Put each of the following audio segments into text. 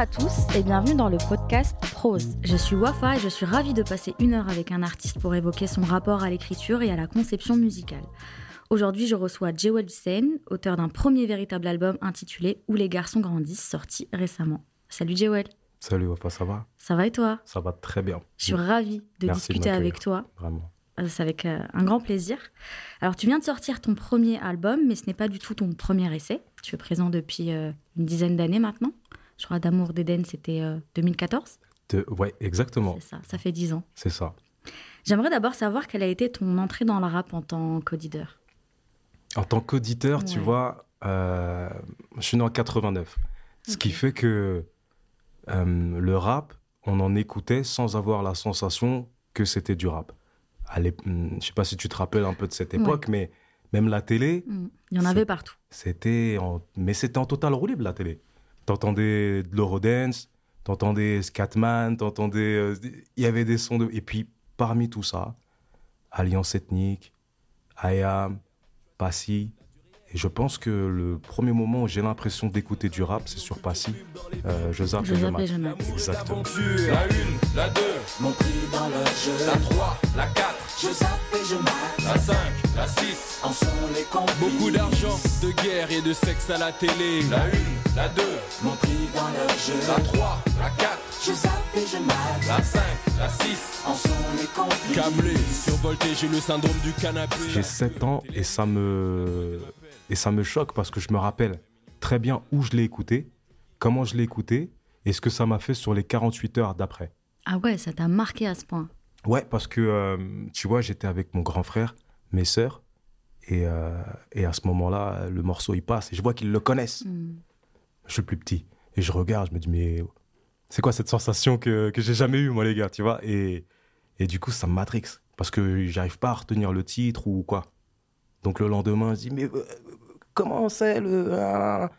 à tous et bienvenue dans le podcast Prose. Je suis Wafa et je suis ravie de passer une heure avec un artiste pour évoquer son rapport à l'écriture et à la conception musicale. Aujourd'hui, je reçois Jewel Hussein, auteur d'un premier véritable album intitulé Où les garçons grandissent, sorti récemment. Salut Jewel. Salut Wafa, ça va? Ça va et toi? Ça va très bien. Je suis ravie de Merci de discuter avec toi. Vraiment. Euh, C'est avec euh, un grand plaisir. Alors, tu viens de sortir ton premier album, mais ce n'est pas du tout ton premier essai. Tu es présent depuis euh, une dizaine d'années maintenant. Je crois d'Amour d'Éden, c'était euh, 2014. De- Ouais, exactement. C'est ça, ça fait dix ans. C'est ça. J'aimerais d'abord savoir quelle a été ton entrée dans le rap en tant qu'auditeur. En tant qu'auditeur, tu vois, euh, je suis né en 89. Ce qui fait que euh, le rap, on en écoutait sans avoir la sensation que c'était du rap. Allez, je sais pas si tu te rappelles un peu de cette Ouais. époque, mais même la télé, Mm. Il y en avait partout. c'était en... mais c'était en total libre la télé. T'entendais de l'Eurodance, t'entendais Scatman, t'entendais euh, il y avait des sons de et puis parmi tout ça, Alliance ethnique, IAM, Passy et je pense que le premier moment où j'ai l'impression d'écouter du rap, c'est sur Passy. Euh, je zappe Je et je mate. Exactement. La 1, la 2, Mon prix dans le jeu, la 3, la 4, je zappe et je mate, la 5, la 6. en sont les complices. Beaucoup d'argent, de guerre et de sexe à la télé. La 1, la 2, Mon prix dans le jeu, la 3, la 4, je zappe et je mate, la 5, la 6. en sont les complices. Câblé, survolté, j'ai le syndrome du canapé. J'ai 7 ans et ça me et ça me choque parce que je me rappelle très bien où je l'ai écouté, comment je l'ai écouté et ce que ça m'a fait sur les 48 heures d'après. Ah ouais, ça t'a marqué à ce point. Ouais, parce que euh, tu vois, j'étais avec mon grand frère, mes sœurs, et, euh, et à ce moment-là, le morceau il passe et je vois qu'ils le connaissent. Mm. Je suis le plus petit et je regarde, je me dis mais c'est quoi cette sensation que, que j'ai jamais eue moi les gars, tu vois? Et, et du coup ça me matrix parce que j'arrive pas à retenir le titre ou quoi. Donc le lendemain, je dis mais euh, comment c'est le ah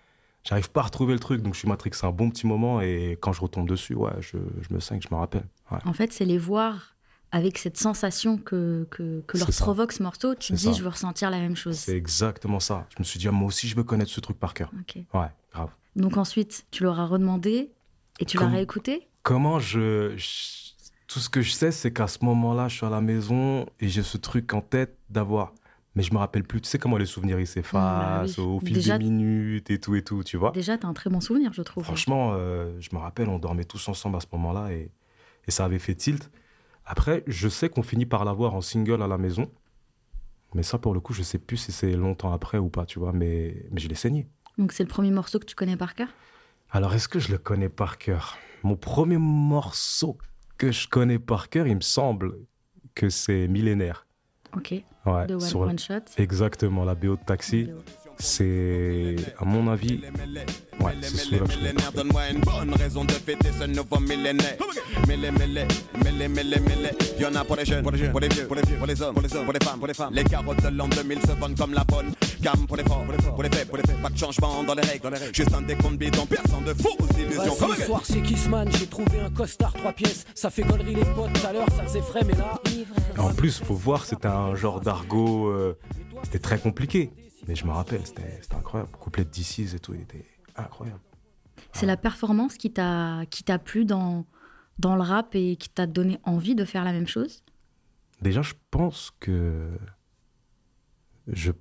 J'arrive pas à retrouver le truc, donc je suis matrixé un bon petit moment et quand je retombe dessus, ouais, je, je me sens que je me rappelle. Ouais. En fait, c'est les voir avec cette sensation que, que, que leur provoque ce morceau. Tu te C'est dis, ça. je veux ressentir la même chose. C'est exactement ça. Je me suis dit, ah, moi aussi, je veux connaître ce truc par cœur. Ok. Ouais, grave. Donc ensuite, tu l'auras redemandé et tu l'as réécouté? Comment je, je- Tout ce que je sais, c'est qu'à ce moment-là, je suis à la maison et j'ai ce truc en tête d'avoir. Mais je me rappelle plus. Tu sais comment les souvenirs ils s'effacent Bah oui. au fil Déjà- des minutes et tout et tout, tu vois? Déjà, t'as un très bon souvenir, je trouve. Franchement, euh, je me rappelle, on dormait tous ensemble à ce moment-là et, et ça avait fait tilt. Après, je sais qu'on finit par l'avoir en single à la maison. Mais ça, pour le coup, je sais plus si c'est longtemps après ou pas, tu vois. Mais, mais je l'ai saigné. Donc c'est le premier morceau que tu connais par cœur? Alors, est-ce que je le connais par cœur? Mon premier morceau que je connais par cœur, il me semble que c'est Millénaire. Ok. Ouais, De One, sur- One Shot. Exactement, la BO de Taxi. C'est, à mon avis, ouais, c'est celui-là que je donne-moi une bonne raison de fêter ce nouveau millénaire. Mêlé, mêlé, mêlé, mêlé, mêlé. Y'en a pour les jeunes, pour les vieux, pour les vieux, pour les hommes, pour les hommes, pour les femmes, pour les femmes. Les carottes de l'an 2000 se vendent comme la bonne gamme pour les forts, pour les forts, pour les faibles, pour les faibles. Pas de changement dans les règles, dans les règles. Juste un décompte bidon, personne de faux illusions. Comme ce soir c'est Kissman, j'ai trouvé un costard trois pièces. Ça fait gollerie les potes, tout à l'heure ça faisait frais, mais là. En plus, faut voir, c'était un genre d'argot, euh, c'était très compliqué. Mais je me rappelle, c'était incroyable. Couplet de DC's et tout, il était incroyable. C'est la performance qui t'a qui t'a plu dans, dans le rap et qui t'a donné envie de faire la même chose? Déjà, je pense que. Je,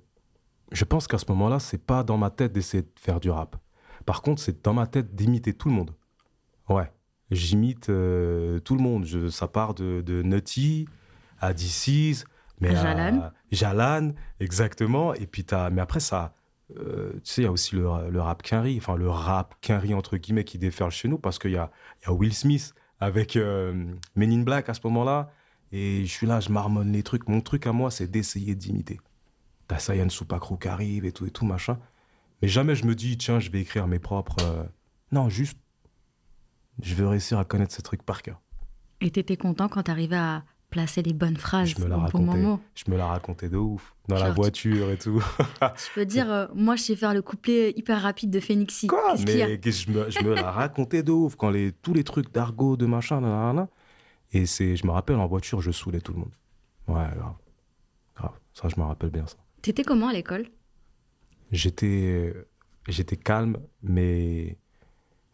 je pense qu'à ce moment-là, c'est pas dans ma tête d'essayer de faire du rap. Par contre, c'est dans ma tête d'imiter tout le monde. Ouais. J'imite euh, tout le monde. Je, ça part de, de Nutty à DC's. Mais Jalan. à- Jalan, exactement. Et puis, t'as. Mais après, ça. euh, tu sais, il y a aussi le, le rap quinri, enfin le rap quinri entre guillemets qui déferle chez nous parce qu'il y a, y a Will Smith avec euh, Men in Black à ce moment-là. Et je suis là, je marmonne les trucs. Mon truc à moi, c'est d'essayer d'imiter. T'as Sayan Supakro qui arrive et tout et tout, machin. Mais jamais je me dis, tiens, je vais écrire mes propres. euh, Non, juste, je veux réussir à connaître ces trucs par cœur. Et t'étais content quand t'arrivais à placer les bonnes phrases au bon racontais. moment Je me la racontais de ouf. Dans la Genre, voiture et tout. Je peux dire, euh, moi je sais faire le couplet hyper rapide de Phoenixy. Quoi Mais je me, je me la racontais de ouf quand les, tous les trucs d'argot, de machin, nanana. Et c'est, je me rappelle en voiture, je saoulais tout le monde. Ouais, grave. Grave. Ça, je me rappelle bien ça. T'étais comment à l'école? J'étais, j'étais calme, mais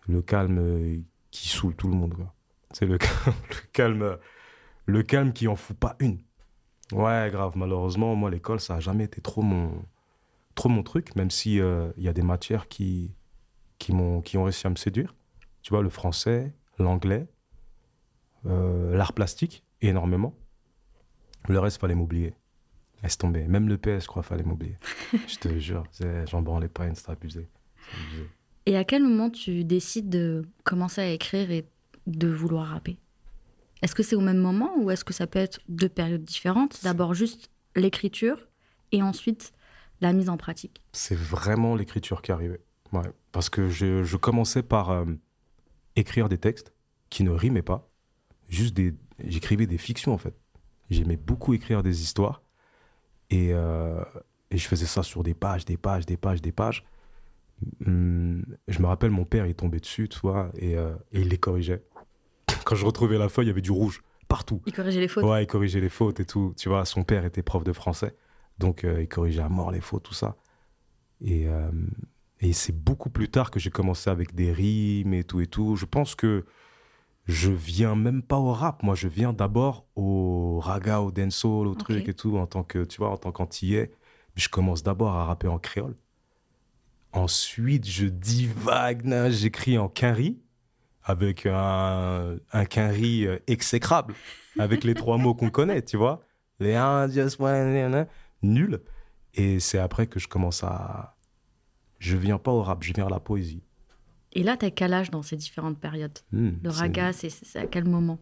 le calme euh, qui saoule tout le monde. quoi. C'est le, calme- le calme, euh, le calme qui en fout pas une. Ouais, grave. Malheureusement, moi, l'école, ça a jamais été trop mon, trop mon truc, même si euh, il y a des matières qui, qui m'ont, qui ont réussi à me séduire. Tu vois, le français, l'anglais, euh, l'art plastique, énormément. Le reste, fallait m'oublier. Laisse tomber. Même le PS, je crois, fallait m'oublier. je te jure, j'en branlais pas une, c'était abusé. Et à quel moment tu décides de commencer à écrire et de vouloir rapper? Est-ce que c'est au même moment ou est-ce que ça peut être deux périodes différentes? D'abord juste l'écriture et ensuite la mise en pratique. C'est vraiment l'écriture qui arrivait. Ouais. Parce que je, je commençais par euh, écrire des textes qui ne rimaient pas. Juste des. J'écrivais des fictions, en fait. J'aimais beaucoup écrire des histoires. Et, euh, et je faisais ça sur des pages, des pages, des pages, des pages. Hum, je me rappelle, mon père, il tombait dessus, tu vois, et, euh, et il les corrigeait. Quand je retrouvais la feuille, il y avait du rouge partout. Il corrigeait les fautes. Ouais, il corrigeait les fautes et tout. Tu vois, son père était prof de français. Donc, euh, il corrigeait à mort les fautes, tout ça. Et, euh, et c'est beaucoup plus tard que j'ai commencé avec des rimes et tout et tout. Je pense que je viens même pas au rap. Moi, je viens d'abord au raga, au dancehall, au truc et tout, en tant que, tu vois, en tant qu'antillais. Je commence d'abord à rapper en créole. Ensuite, je divague, j'écris en quinri, avec un, un quinri euh, exécrable, avec les trois mots qu'on connaît, tu vois. Les un, just one, nul. Et c'est après que je commence à. Je viens pas au rap, je viens à la poésie. Et là, t'as quel âge dans ces différentes périodes? Hmm, Le raga, c'est à quel moment?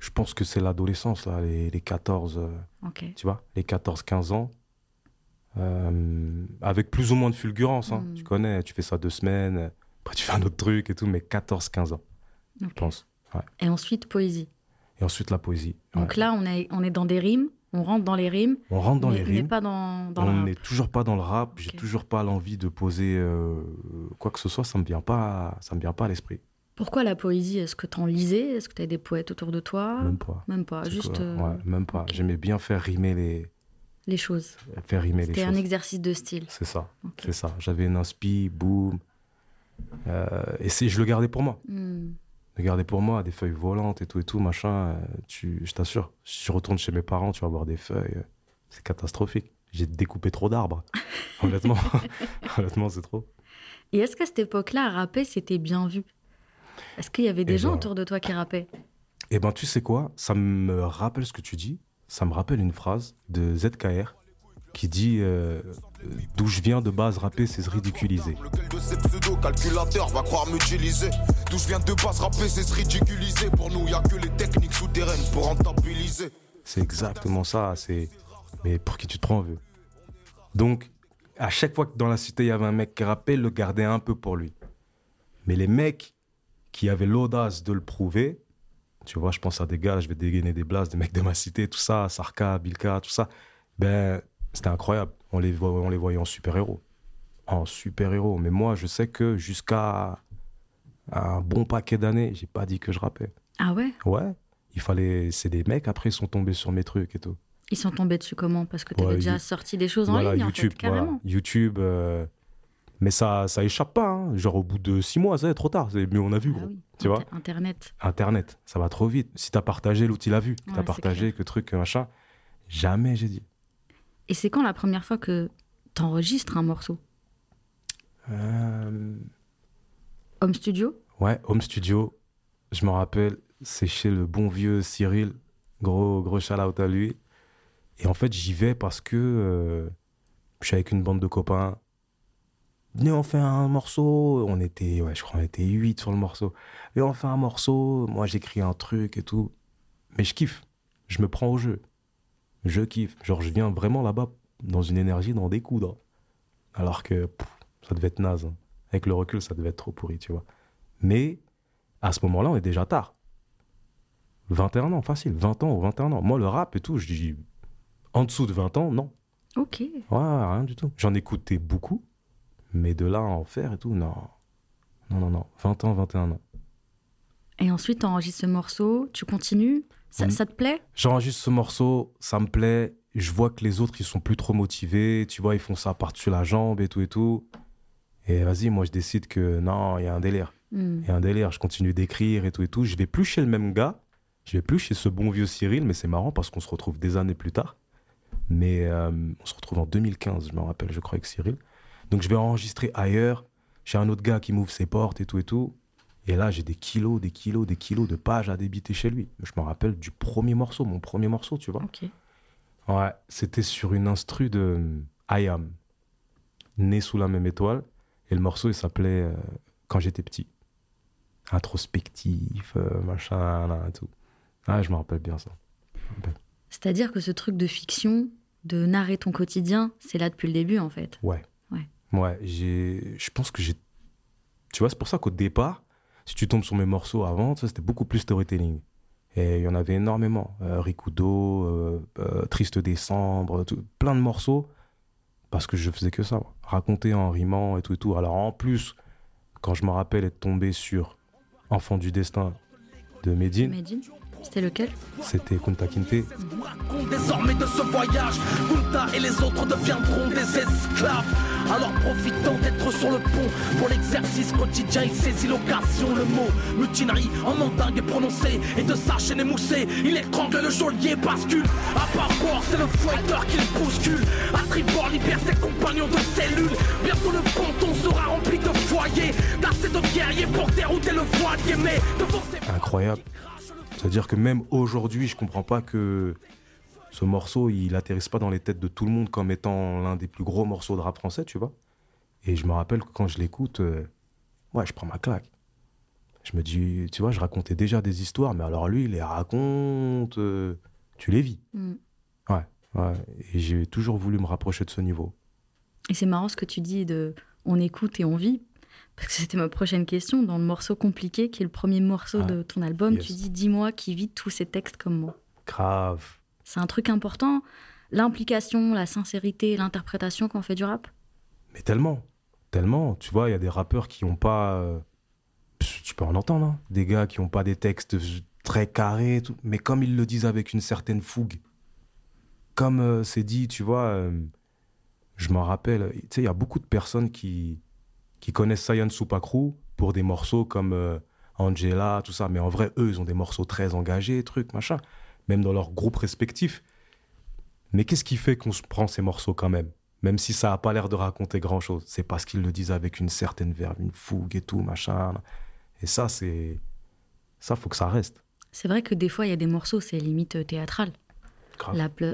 Je pense que c'est l'adolescence, là, les, les 14, euh, Ok. tu vois, les 14-15 ans. Euh, avec plus ou moins de fulgurance, hein. Mm. tu connais, tu fais ça deux semaines, après tu fais un autre truc et tout, mais 14-15 ans, je pense. Et ensuite, poésie. Et ensuite la poésie. Donc ouais. là, on est, on est dans des rimes, on rentre dans les rimes, on rentre dans mais, les rimes. pas dans, dans on n'est toujours pas dans le rap. J'ai toujours pas l'envie de poser euh, quoi que ce soit. Ça me vient pas. Ça me vient pas à l'esprit. Pourquoi la poésie? Est-ce que t'en lisais? Est-ce que t'avais des poètes autour de toi? Même pas. Même pas, juste euh, Ouais, même pas. J'aimais bien faire rimer les, les choses. faire rimer les C'était un choses. exercice de style. C'est ça. C'est ça. J'avais une inspi, boum. Euh, et je le gardais pour moi. Hmm. Le gardais pour moi, des feuilles volantes et tout et tout, machin. euh, Tu, je t'assure, si je retourne chez mes parents, tu vas voir des feuilles. euh, C'est catastrophique. J'ai découpé trop d'arbres. Honnêtement, honnêtement, c'est trop. Et est-ce qu'à cette époque-là, rapper, c'était bien vu? Est-ce qu'il y avait des Eh gens ben, autour de toi qui rappaient? Eh ben, tu sais quoi? Ça me rappelle ce que tu dis. Ça me rappelle une phrase de ZKR qui dit euh, D'où je viens de base, rapper, c'est se ridiculiser. Lequel de ces pseudo-calculateurs va croire m'utiliser D'où je viens de base rapper c'est se ridiculiser Pour nous y a que les techniques souterraines pour rentabiliser C'est exactement ça. C'est mais pour qui tu te prends, Donc, à chaque fois que dans la cité il y avait un mec qui rappait, le gardait un peu pour lui. Mais les mecs qui avaient l'audace de le prouver, tu vois, je pense à des gars, je vais dégainer des blases, des mecs de ma cité, tout ça, Sarka, Bilka, tout ça. Ben, c'était incroyable. On les, vo- on les voyait en super-héros. En super-héros. Mais moi, je sais que jusqu'à un bon paquet d'années, j'ai pas dit que je rappais. Ah ouais? Ouais, il fallait. C'est des mecs après ils sont tombés sur mes trucs et tout. Ils sont tombés dessus comment? Parce que t'avais Ouais, déjà You- sorti des choses en ligne, YouTube, en fait, carrément. voilà, YouTube. euh, Mais ça, ça échappe pas. hein. Genre au bout de six mois, ça est trop tard. C'est- Mais on a vu, Ah gros. oui, Tu vois? Inter- Internet. Internet, ça va trop vite. Si t'as partagé, l'outil l'a vu. Ouais, t'as c'est partagé, que truc, que machin. Jamais j'ai dit. Et c'est quand la première fois que t'enregistres un morceau Euh, Home studio Ouais, Home Studio, je me rappelle, c'est chez le bon vieux Cyril. Gros, gros shout out à lui. Et en fait, j'y vais parce que euh, je suis avec une bande de copains. Venez, on fait un morceau. On était, ouais, je crois qu'on était 8 sur le morceau. Et on fait un morceau. Moi, j'écris un truc et tout. Mais je kiffe. Je me prends au jeu. Je kiffe. Genre, je viens vraiment là-bas dans une énergie d'en découdre. Alors que pff, ça devait être naze. hein. Avec le recul, ça devait être trop pourri, tu vois. Mais à ce moment-là, on est déjà tard. 21 ans, facile. 20 ans ou 21 ans. Moi, le rap et tout, je dis en dessous de 20 ans, non. Ok. Ouais, rien du tout. J'en écoutais beaucoup, mais de là à en faire et tout, non. Non, non, non. 20 ans, 21 ans. Et ensuite, t'enregistres ce morceau, tu continues? Ça, Mm. ça te plaît? J'enregistre ce morceau, ça me plaît. Je vois que les autres, ils sont plus trop motivés. Tu vois, ils font ça par-dessus la jambe et tout et tout. Et vas-y, moi, je décide que non, il y a un délire. Hmm. Et un délire, je continue d'écrire et tout et tout. Je vais plus chez le même gars, je vais plus chez ce bon vieux Cyril, mais c'est marrant parce qu'on se retrouve des années plus tard. Mais euh, on se retrouve en 2015, je me rappelle, je crois, avec Cyril. Donc je vais enregistrer ailleurs, chez un autre gars qui m'ouvre ses portes et tout et tout. Et là, j'ai des kilos, des kilos, des kilos de pages à débiter chez lui. Je me rappelle du premier morceau, mon premier morceau, tu vois. Ok. Ouais, c'était sur une instru de euh, I Am, né sous la même étoile. Et le morceau, il s'appelait euh, Quand j'étais petit. Introspectif, euh, machin, là, tout. Ah, je me rappelle bien ça. C'est-à-dire que ce truc de fiction, de narrer ton quotidien, c'est là depuis le début en fait. Ouais. Ouais. Ouais. Je pense que j'ai. Tu vois, c'est pour ça qu'au départ, si tu tombes sur mes morceaux avant, ça, c'était beaucoup plus storytelling. Et il y en avait énormément. Euh, Rikudo, euh, euh, Triste Décembre, tout- plein de morceaux. Parce que je faisais que ça. Raconter en rimant et tout et tout. Alors en plus, quand je me rappelle être tombé sur Enfant du Destin de Medine C'était lequel c'était Kunta Kinte. raconte désormais de ce voyage. Kunta et les autres deviendront des esclaves. Alors profitant d'être sur le pont pour l'exercice quotidien, il saisit l'occasion. Le mot mutinerie en mandingue est prononcé et de sa chaîne émoussée, il étrangle le geôlier bascule. À bord, c'est le fouetteur qui le bouscule. À tribord, libère ses compagnons de cellules. Bientôt le ponton sera rempli de foyers, d'assez de guerriers pour dérouter le voilier. Mais devant ces incroyable. C'est-à-dire que même aujourd'hui, je comprends pas que ce morceau, il atterrisse pas dans les têtes de tout le monde comme étant l'un des plus gros morceaux de rap français, tu vois. Et je me rappelle que quand je l'écoute, euh, ouais, je prends ma claque. Je me dis, tu vois, je racontais déjà des histoires, mais alors lui, il les raconte, euh, tu les vis. Hmm. Ouais, ouais. Et j'ai toujours voulu me rapprocher de ce niveau. Et c'est marrant ce que tu dis de on écoute et on vit. Parce que c'était ma prochaine question. Dans le morceau compliqué, qui est le premier morceau Ah, de ton album, yes. tu dis Dis-moi qui vit tous ces textes comme moi. Grave. C'est un truc important. L'implication, la sincérité, l'interprétation quand on fait du rap? Mais tellement, tellement. Tu vois, il y a des rappeurs qui n'ont pas. euh, Tu peux en entendre, hein, des gars qui n'ont pas des textes très carrés, tout, mais comme ils le disent avec une certaine fougue. Comme euh, c'est dit, tu vois, euh, je m'en rappelle, tu sais, il y a beaucoup de personnes qui, qui connaissent Sayan Supakru pour des morceaux comme euh, Angela, tout ça, mais en vrai, eux, ils ont des morceaux très engagés, trucs, machin, même dans leurs groupes respectifs. Mais qu'est-ce qui fait qu'on se prend ces morceaux quand même? Même si ça n'a pas l'air de raconter grand-chose. C'est parce qu'ils le disent avec une certaine verve, une fougue et tout, machin. Et ça, c'est... Ça, faut que ça reste. C'est vrai que des fois, il y a des morceaux, c'est limite euh, théâtral.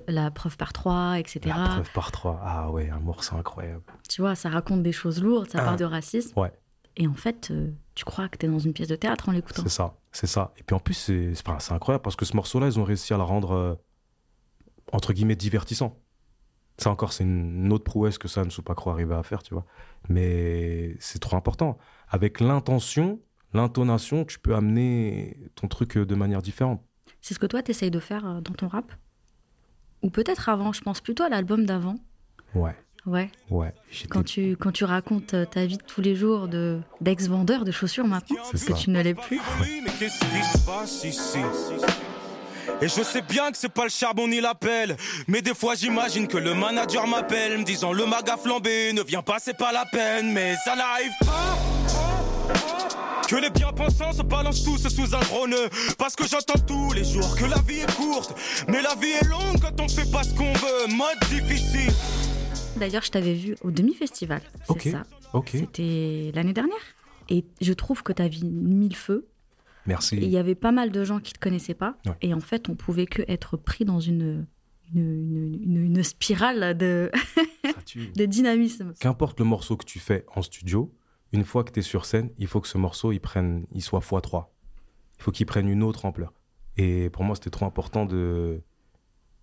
La, preuve par trois, etc. La preuve par trois. Ah ouais, un morceau incroyable. Tu vois, ça raconte des choses lourdes, ça Ah. parle de racisme. Ouais. Et en fait, euh, tu crois que tu es dans une pièce de théâtre en l'écoutant. C'est ça, c'est ça. Et puis en plus, c'est enfin, incroyable parce que ce morceau-là, ils ont réussi à le rendre, euh, entre guillemets, divertissant. Ça encore, c'est une autre prouesse que ça ne pas croire arriver à faire, tu vois. Mais c'est trop important. Avec l'intention, l'intonation, tu peux amener ton truc euh, de manière différente. C'est ce que toi, tu essayes de faire dans ton rap? Ou peut-être avant, je pense plutôt à l'album d'avant. Ouais, Ouais, ouais. Quand tu, quand tu racontes euh, ta vie de tous les jours de, d'ex-vendeur de chaussures maintenant, C'est que ça. tu ne l'es plus. Mais qu'est-ce qui se passe ici? Et je sais bien que c'est pas le charbon ni la pelle Mais des fois j'imagine que le manager m'appelle Me disant le mag a flambé, ne viens pas c'est pas la peine Mais ça n'arrive pas Que les bien-pensants se balancent tous sous un gros nœud Parce que j'entends tous les jours que la vie est courte Mais la vie est longue quand on fait pas ce qu'on veut Mode difficile D'ailleurs, je t'avais vu au demi-festival. C'est Ok, ça. ok. C'était l'année dernière. Et je trouve que ta vie mis le feu. Merci. Et il y avait pas mal de gens qui te connaissaient pas. Ouais. Et en fait, on pouvait que être pris dans une, une, une- une- une spirale de, de dynamisme. Qu'importe le morceau que tu fais en studio, une fois que tu es sur scène, il faut que ce morceau il prenne, il soit x3. Il faut qu'il prenne une autre ampleur. Et pour moi, c'était trop important de.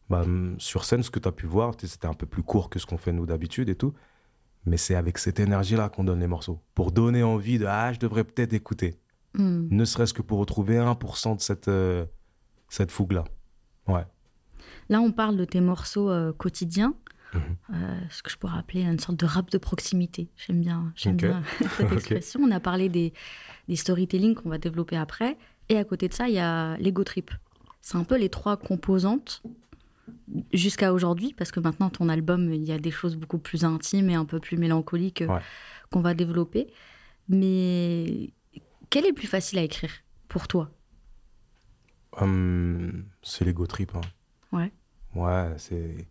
bah, sur scène, ce que tu as pu voir, c'était un peu plus court que ce qu'on fait nous d'habitude et tout. Mais c'est avec cette énergie-là qu'on donne les morceaux. Pour donner envie de Ah, je devrais peut-être écouter. Hmm. Ne serait-ce que pour retrouver 1% de cette, euh, cette fougue-là. Ouais. Là, on parle de tes morceaux euh, quotidiens. Mhm. Euh, ce que je pourrais appeler une sorte de rap de proximité. J'aime bien, j'aime bien cette expression. On a parlé des, des storytelling qu'on va développer après. Et à côté de ça, il y a l'ego trip. C'est un peu les trois composantes jusqu'à aujourd'hui, parce que maintenant, ton album, il y a des choses beaucoup plus intimes et un peu plus mélancoliques Ouais. qu'on va développer. Mais Quel est le plus facile à écrire pour toi? Hum, c'est l'ego trip. hein. Ouais. Ouais, c'est.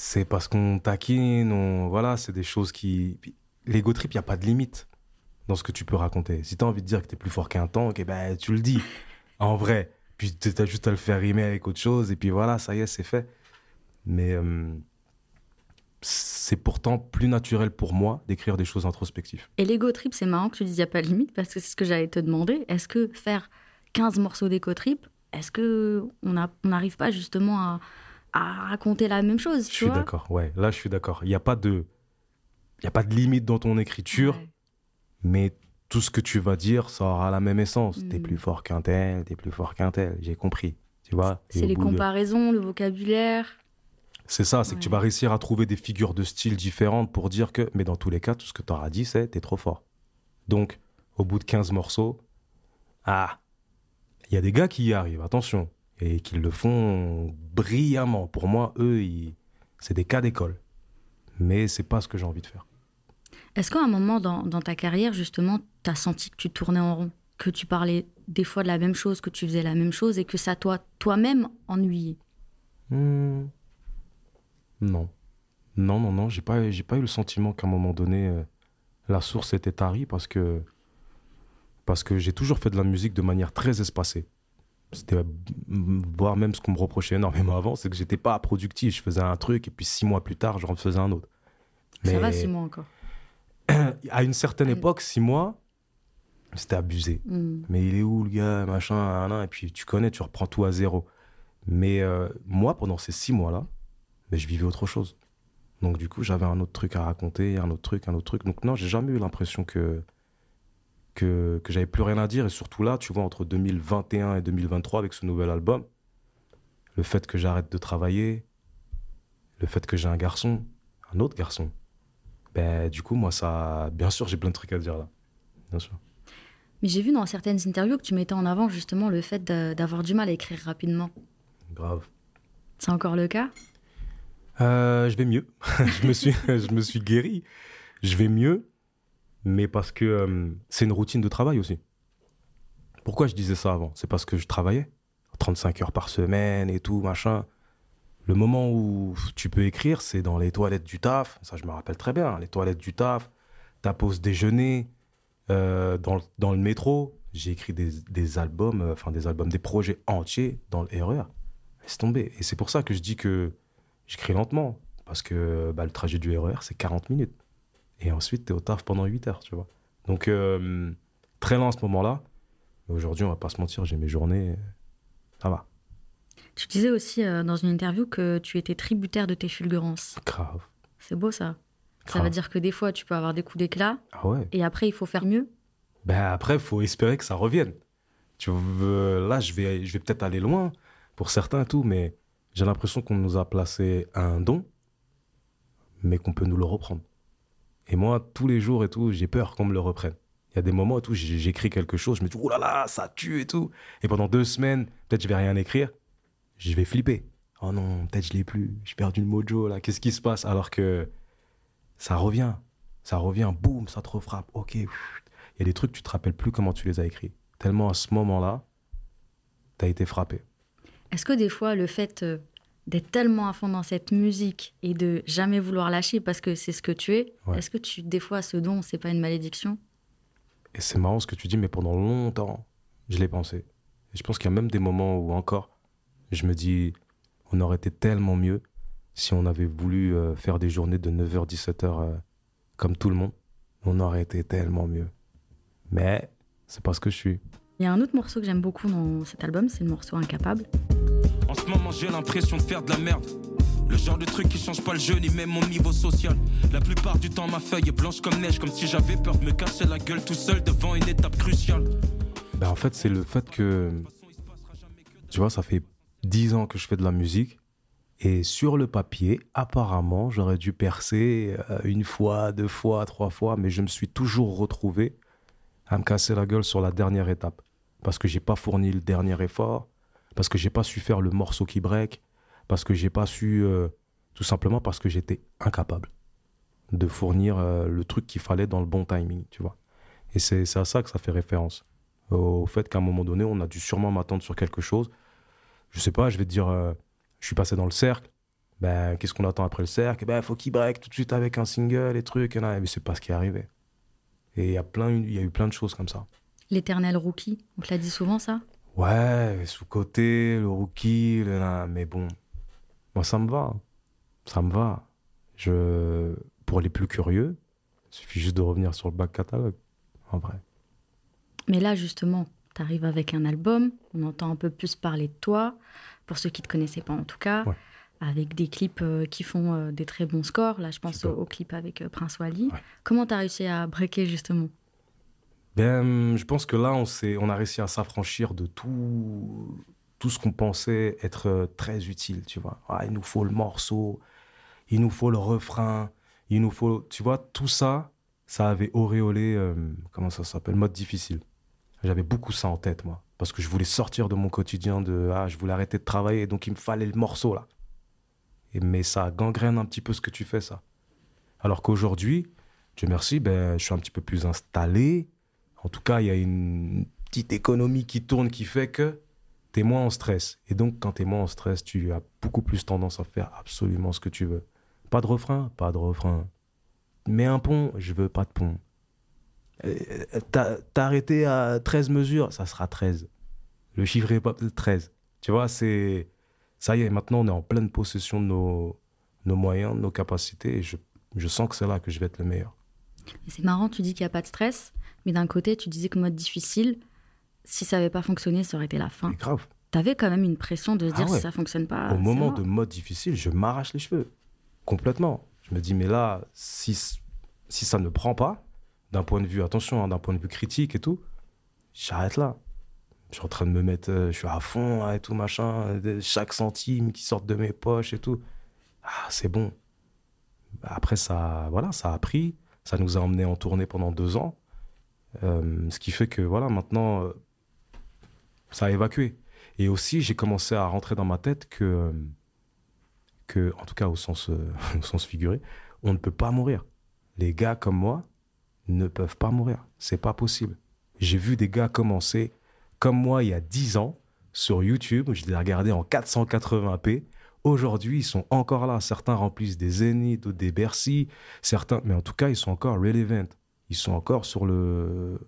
C'est parce qu'on taquine, on... voilà, c'est des choses qui. L'ego trip, il n'y a pas de limite dans ce que tu peux raconter. Si tu as envie de dire que tu es plus fort qu'un tank, eh ben, tu le dis. En vrai. Puis tu as juste à le faire rimer avec autre chose, et puis voilà, ça y est, c'est fait. Mais hum, c'est pourtant plus naturel pour moi d'écrire des choses introspectives. Et l'ego trip, c'est marrant que tu dises il n'y a pas de limite parce que c'est ce que j'allais te demander. Est-ce que faire 15 morceaux d'ego trip, est-ce que on a- on n'arrive pas justement à, à raconter la même chose Je suis d'accord, ouais. Là, je suis d'accord. Il n'y a pas de. Il a pas de limite dans ton écriture. Ouais. mais tout ce que tu vas dire, ça aura la même essence. T'es Mm. plus fort qu'un tel, t'es plus fort qu'un tel, j'ai compris. Tu vois C'est les de- comparaisons, le vocabulaire. C'est ça, c'est que tu vas réussir à trouver des figures de style différentes pour dire que, mais dans tous les cas, tout ce que tu auras dit, c'est t'es trop fort. Donc, au bout de 15 morceaux, ah, il y a des gars qui y arrivent, attention, et qui le font brillamment. Pour moi, eux, ils- c'est des cas d'école. Mais c'est pas ce que j'ai envie de faire. Est-ce qu'à un moment dans, dans ta carrière, justement, tu as senti que tu tournais en rond Que tu parlais des fois de la même chose, que tu faisais la même chose et que ça toi toi-même ennuyait? Hmm. Non. Non, non, non, j'ai pas, j'ai pas eu le sentiment qu'à un moment donné, euh, la source était tarie parce que, parce que j'ai toujours fait de la musique de manière très espacée. C'était, voire même ce qu'on me reprochait énormément avant, c'est que j'étais pas productif. Je faisais un truc et puis six mois plus tard, je refaisais un autre. Ça va, six mois encore. à une certaine Mm. époque, six mois, c'était abusé. Hmm. Mais il est où le gars, machin, et puis tu connais, tu reprends tout à zéro. Mais euh, moi, pendant ces six mois-là, mais je vivais autre chose. Donc du coup, j'avais un autre truc à raconter, un autre truc, un autre truc. Donc non, j'ai jamais eu l'impression que que, que j'avais plus rien à dire. Et surtout là, tu vois, entre 2021 et 2023, avec ce nouvel album, le fait que j'arrête de travailler, le fait que j'ai un garçon, un autre garçon, ben du coup, moi, ça, bien sûr, j'ai plein de trucs à dire là, bien sûr. Mais j'ai vu dans certaines interviews que tu mettais en avant justement le fait d'avoir du mal à écrire rapidement. Grave. C'est encore le cas? Euh, je vais mieux. je, me suis, je me suis guéri. Je vais mieux, mais parce que euh, c'est une routine de travail aussi. Pourquoi je disais ça avant? C'est parce que je travaillais 35 heures par semaine et tout, machin. Le moment où tu peux écrire, c'est dans les toilettes du taf. Ça, je me rappelle très bien. Les toilettes du taf, ta pause déjeuner, euh, dans, dans le métro. J'ai écrit des, des albums, euh, enfin des albums, des projets entiers dans le RER. Laisse tomber. Et c'est pour ça que je dis que j'écris lentement. Parce que bah, le trajet du RER, c'est 40 minutes. Et ensuite, tu es au taf pendant 8 heures, tu vois. Donc, euh, très lent à ce moment-là. Mais aujourd'hui, on va pas se mentir, j'ai mes journées. Ça va. Tu disais aussi euh, dans une interview que tu étais tributaire de tes fulgurances. Grave. C'est beau ça. Ça veut dire que des fois tu peux avoir des coups d'éclat Ah ouais. et après il faut faire mieux. Ben après, faut espérer que ça revienne. Tu veux, là, je vais, je vais peut-être aller loin pour certains et tout, mais j'ai l'impression qu'on nous a placé un don, mais qu'on peut nous le reprendre. Et moi, tous les jours et tout, j'ai peur qu'on me le reprenne. Il y a des moments et tout, j'écris quelque chose, je me dis, oh là là, ça tue et tout. Et pendant deux semaines, peut-être je vais rien écrire, je vais flipper. Oh non, peut-être je l'ai plus, j'ai perdu le mojo là, qu'est-ce qui se passe? Alors que ça revient, ça revient, boum, ça te refrappe, ok. Il y a des trucs, tu te rappelles plus comment tu les as écrits. Tellement à ce moment-là, tu as été frappé. Est-ce que des fois le fait euh, d'être tellement à fond dans cette musique et de jamais vouloir lâcher parce que c'est ce que tu es, Ouais. est-ce que tu des fois ce don c'est pas une malédiction? Et c'est marrant ce que tu dis, mais pendant longtemps, je l'ai pensé. Et je pense qu'il y a même des moments où encore, je me dis, on aurait été tellement mieux si on avait voulu euh, faire des journées de 9h, 17h euh, comme tout le monde. On aurait été tellement mieux. Mais c'est pas ce que je suis. Il y a un autre morceau que j'aime beaucoup dans cet album, c'est le morceau Incapable. En ce moment, j'ai l'impression de faire de la merde. Le genre de truc qui change pas le jeu ni même mon niveau social. La plupart du temps, ma feuille est blanche comme neige, comme si j'avais peur de me casser la gueule tout seul devant une étape cruciale. Ben, en fait, c'est le fait que, tu vois, ça fait 10 ans que je fais de la musique. Et sur le papier, apparemment, j'aurais dû percer euh, une fois, deux fois, trois fois, mais je me suis toujours retrouvé à me casser la gueule sur la dernière étape. Parce que j'ai pas fourni le dernier effort, parce que j'ai pas su faire le morceau qui break, parce que j'ai pas su, euh, tout simplement parce que j'étais incapable de fournir euh, le truc qu'il fallait dans le bon timing, tu vois. Et c'est à ça que ça fait référence. Au fait qu'à un moment donné, on a dû sûrement m'attendre sur quelque chose. Je sais pas, je vais te dire, euh, je suis passé dans le cercle. Ben, qu'est-ce qu'on attend après le cercle? Ben, faut qu'il break tout de suite avec un single et trucs. Et là, mais c'est pas ce qui est arrivé. Et il y a eu plein de choses comme ça. L'éternel rookie, on te l'a dit souvent ça? Ouais, sous-côté, le rookie, le mais bon, moi ça me va. Ça me va. Je, pour les plus curieux, il suffit juste de revenir sur le back catalogue, en vrai. Mais là, justement, tu arrives avec un album, on entend un peu plus parler de toi, pour ceux qui ne te connaissaient pas en tout cas, Ouais. avec des clips euh, qui font euh, des très bons scores. Là, je pense au, clip avec euh, Prince Wally. Ouais. Comment tu as réussi à breaker, justement? Ben, je pense que là, on, on a réussi à s'affranchir de tout, tout ce qu'on pensait être euh, très utile, tu vois. Ah, il nous faut le morceau, il nous faut le refrain, il nous faut... Tu vois, tout ça, ça avait auréolé, euh, comment ça s'appelle, mode difficile. J'avais beaucoup ça en tête, moi. Parce que je voulais sortir de mon quotidien de... Ah, je voulais arrêter de travailler, donc il me fallait le morceau, là. Et, mais ça gangrène un petit peu ce que tu fais, ça. Alors qu'aujourd'hui, Dieu merci, ben, je suis un petit peu plus installé. En tout cas, il y a une petite économie qui tourne qui fait que tu es moins en stress. Et donc, quand tu es moins en stress, tu as beaucoup plus tendance à faire absolument ce que tu veux. Pas de refrain Pas de refrain. Mais un pont Je veux pas de pont. Euh, T'as arrêté à 13 mesures Ça sera 13. Le chiffre est pas 13. Tu vois, c'est. Ça y est, maintenant, on est en pleine possession de nos, moyens, de nos capacités. Et je, je sens que c'est là que je vais être le meilleur. C'est marrant, tu dis qu'il n'y a pas de stress, mais d'un côté, tu disais que mode difficile, si ça n'avait pas fonctionné, ça aurait été la fin. C'est grave. Tu avais quand même une pression de se Ah dire ouais. si ça fonctionne pas. Au moment mort. de mode difficile, je m'arrache les cheveux. Complètement. Je me dis, mais là, si, si ça ne prend pas, d'un point de vue, attention, hein, d'un point de vue critique et tout, j'arrête là. Je suis en train de me mettre, euh, je suis à fond là, et tout, machin, chaque centime qui sort de mes poches et tout. Ah, c'est bon. Après, ça, voilà, ça a pris. Ça nous a emmenés en tournée pendant deux ans. Euh, ce qui fait que, voilà, maintenant, euh, ça a évacué. Et aussi, j'ai commencé à rentrer dans ma tête que, euh, que en tout cas au sens, au sens figuré, on ne peut pas mourir. Les gars comme moi ne peuvent pas mourir. C'est pas possible. J'ai vu des gars commencer comme moi il y a 10 ans sur YouTube. Je les ai regardés en 480p. Aujourd'hui, ils sont encore là. Certains remplissent des zéniths, d'autres des Bercy. Certains, mais en tout cas, ils sont encore relevant. Ils sont encore sur le,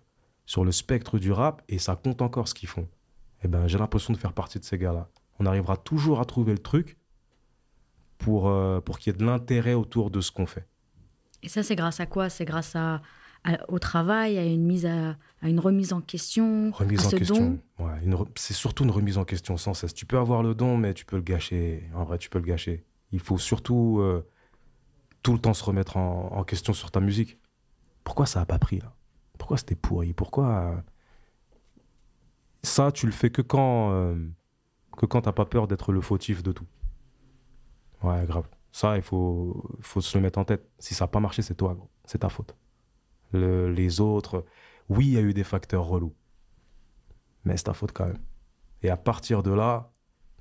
sur le spectre du rap et ça compte encore ce qu'ils font. Eh ben, j'ai l'impression de faire partie de ces gars-là. On arrivera toujours à trouver le truc pour, euh, pour qu'il y ait de l'intérêt autour de ce qu'on fait. Et ça, c'est grâce à quoi? C'est grâce à, à- au travail, à une mise à, à une remise en question, Remise à en ce question. Ouais, re- c'est surtout une remise en question sans cesse. Tu peux avoir le don, mais tu peux le gâcher. En vrai, tu peux le gâcher. Il faut surtout euh, tout le temps se remettre en, en question sur ta musique. Pourquoi ça a pas pris là? Pourquoi c'était pourri? Pourquoi euh, ça tu le fais que quand euh, que quand t'as pas peur d'être le fautif de tout? Ouais, grave. Ça, il faut, faut se le mettre en tête. Si ça n'a pas marché, c'est toi, gros. C'est ta faute. Le- les autres, oui, il y a eu des facteurs relous. Mais c'est ta faute quand même. Et à partir de là,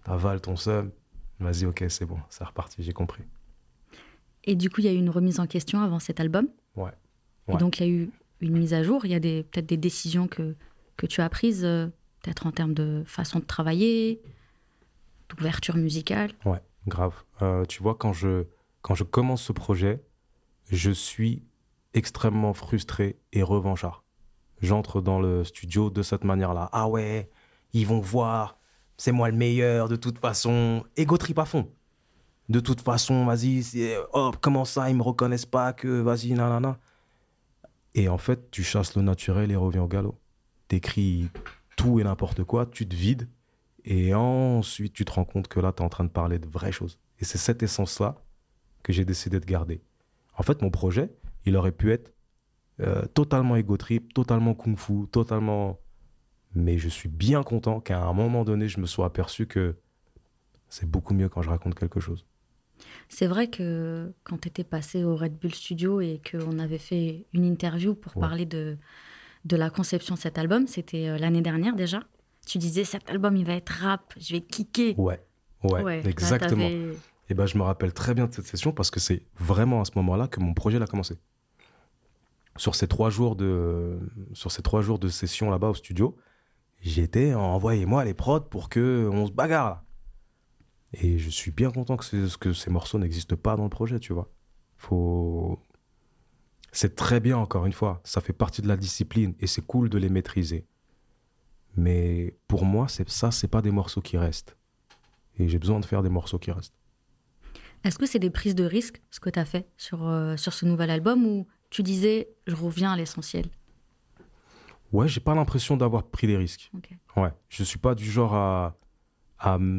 t'avales ton seum. Vas-y, ok, c'est bon, c'est reparti, j'ai compris. Et du coup, il y a eu une remise en question avant cet album? Ouais. Et donc, il y a eu une mise à jour. Il y a peut-être des décisions que, que tu as prises, euh, peut-être en termes de façon de travailler, d'ouverture musicale. Ouais, grave. Euh, tu vois, quand je, quand je commence ce projet, je suis extrêmement frustré et revanchard. J'entre dans le studio de cette manière-là. Ah ouais, ils vont voir, c'est moi le meilleur de toute façon. Ego trip à fond. De toute façon, vas-y, oh, comment ça, ils me reconnaissent pas que, vas-y, nanana. Et en fait, tu chasses le naturel et reviens au galop. T'écris tout et n'importe quoi, tu te vides, et ensuite, tu te rends compte que là, tu es en train de parler de vraies choses. Et c'est cette essence-là que j'ai décidé de garder. En fait, mon projet, il aurait pu être euh, totalement ego trip, totalement kung-fu, totalement. Mais je suis bien content qu'à un moment donné, je me sois aperçu que c'est beaucoup mieux quand je raconte quelque chose. C'est vrai que quand tu étais passé au Red Bull Studio et qu'on avait fait une interview pour Ouais. parler de, de la conception de cet album, c'était euh, l'année dernière déjà. Tu disais cet album il va être rap, je vais kicker. Ouais, ouais, là, exactement. Et ben, je me rappelle très bien de cette session parce que c'est vraiment à ce moment-là que mon projet a commencé. sur ces trois jours de, sur ces trois jours de session là-bas au studio, j'étais envoyez-moi les prods pour que on se bagarre. Et je suis bien content que, ces- que ces morceaux n'existent pas dans le projet, tu vois. Faut... C'est très bien, encore une fois. Ça fait partie de la discipline et c'est cool de les maîtriser. Mais pour moi, c'est ça, c'est pas des morceaux qui restent. Et j'ai besoin de faire des morceaux qui restent. Est-ce que c'est des prises de risque, ce que tu as fait sur, euh, sur ce nouvel album, ou tu disais, je reviens à l'essentiel? Ouais, j'ai pas l'impression d'avoir pris des risques. Ok. Ouais, je suis pas du genre à,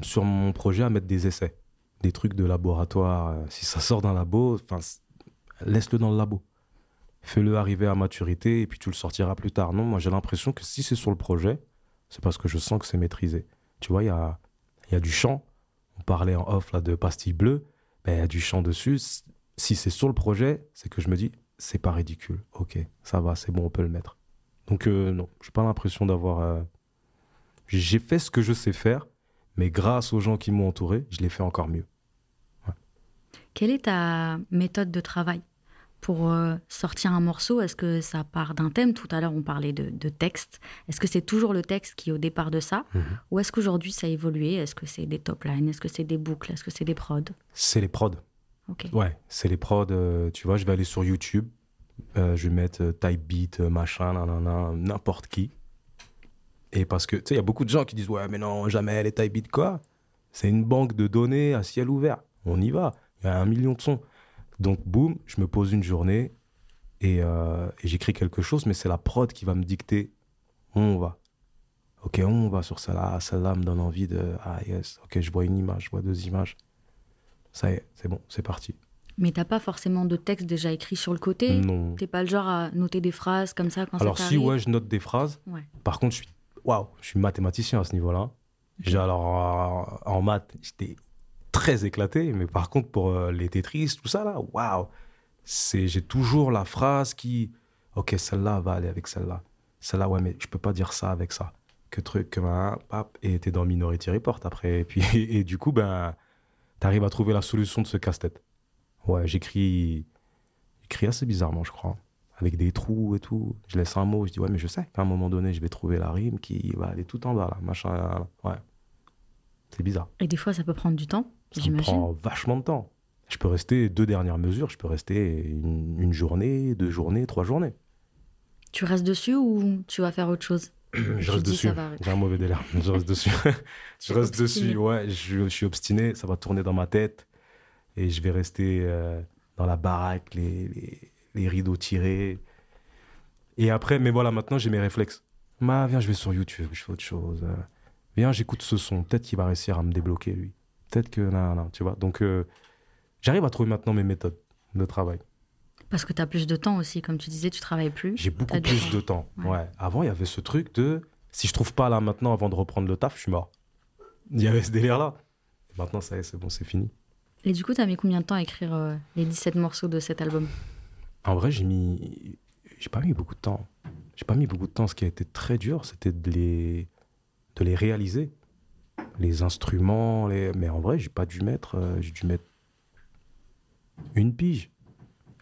sur mon projet à mettre des essais, des trucs de laboratoire. Euh, Si ça sort d'un labo, laisse-le dans le labo. Fais-le arriver à maturité et puis tu le sortiras plus tard. Non, moi j'ai l'impression que si c'est sur le projet, c'est parce que je sens que c'est maîtrisé. Tu vois, il y a, y a du chant. On parlait en off là de pastille bleue. Ben, il y a du chant dessus. Si c'est sur le projet, c'est que je me dis, c'est pas ridicule. Ok, ça va, c'est bon, on peut le mettre. Donc euh, non, j'ai pas l'impression d'avoir. euh, J'ai fait ce que je sais faire, mais grâce aux gens qui m'ont entouré, je l'ai fait encore mieux. Quelle est ta méthode de travail pour euh, sortir un morceau? Est-ce que ça part d'un thème? Tout à l'heure, on parlait de, de texte. Est-ce que c'est toujours le texte qui est au départ de ça? Mhm. Ou est-ce qu'aujourd'hui, ça a évolué? Est-ce que c'est des top lines? Est-ce que c'est des boucles? Est-ce que c'est des prods? C'est les prods. Ok. Ouais, c'est les prods. euh, tu vois, je vais aller sur YouTube, euh, je vais mettre type beat, machin, nanana, n'importe qui. Et parce que, tu sais, il y a beaucoup de gens qui disent Ouais, mais non, jamais les type beat, quoi. C'est une banque de données à ciel ouvert. On y va. Il y a un million de sons. Donc, boum, je me pose une journée et, euh, et j'écris quelque chose, mais c'est la prod qui va me dicter on va. Ok, on va sur celle-là. Celle-là me donne envie de. Ah, yes. Ok, je vois une image, je vois deux images. Ça y est, c'est bon, c'est parti. Mais t'as pas forcément de texte déjà écrit sur le côté? Non. T'es pas le genre à noter des phrases comme ça quand Alors ça si, ouais, je note des phrases. Ouais. Par contre, je suis, waouh, je suis mathématicien à ce niveau-là. J'ai alors euh, en maths, j'étais très éclaté, mais par contre pour euh, les Tetris, tout ça là, waouh, c'est, j'ai toujours la phrase qui, ok, celle-là va aller avec celle-là, celle-là, ouais, mais je peux pas dire ça avec ça. Que truc, que ben, pap, et t'es dans Minority Report après, et puis et, du coup ben, t'arrives à trouver la solution de ce casse-tête. Ouais, j'écris, j'écris assez bizarrement, je crois avec des trous et tout. Je laisse un mot, je dis ouais, mais je sais qu'à un moment donné, je vais trouver la rime qui va aller tout en bas là, machin. là, là. Ouais. C'est bizarre. Et des fois, ça peut prendre du temps, Ça me prend vachement de temps. Je peux rester deux dernières mesures, je peux rester une, une journée, deux journées, trois journées. Tu restes dessus ou tu vas faire autre chose? Je reste dessus. va. J'ai un mauvais délire. Je reste dessus. je reste obstiné. dessus, ouais. Je, je suis obstiné, ça va tourner dans ma tête. Et je vais rester euh, dans la baraque, les, les, les rideaux tirés. Et après, mais voilà, maintenant j'ai mes réflexes. Ma, viens, je vais sur YouTube, je fais autre chose. Viens, j'écoute ce son. Peut-être qu'il va réussir à me débloquer, lui. Peut-être que. Non, non, tu vois. Donc, euh, j'arrive à trouver maintenant mes méthodes de travail. Parce que tu as plus de temps aussi, comme tu disais, tu travailles plus. J'ai beaucoup plus de temps. Ouais. Ouais. Avant, il y avait ce truc de si je trouve pas là maintenant avant de reprendre le taf, je suis mort. Il y avait ce délire là. Maintenant, ça y est, c'est bon, c'est fini. Et du coup, tu as mis combien de temps à écrire euh, les 17 morceaux de cet album? En vrai, j'ai mis. J'ai pas mis beaucoup de temps. J'ai pas mis beaucoup de temps. Ce qui a été très dur, c'était de les, de les réaliser. Les instruments, les... mais en vrai, j'ai pas dû mettre. euh, j'ai dû mettre une pige.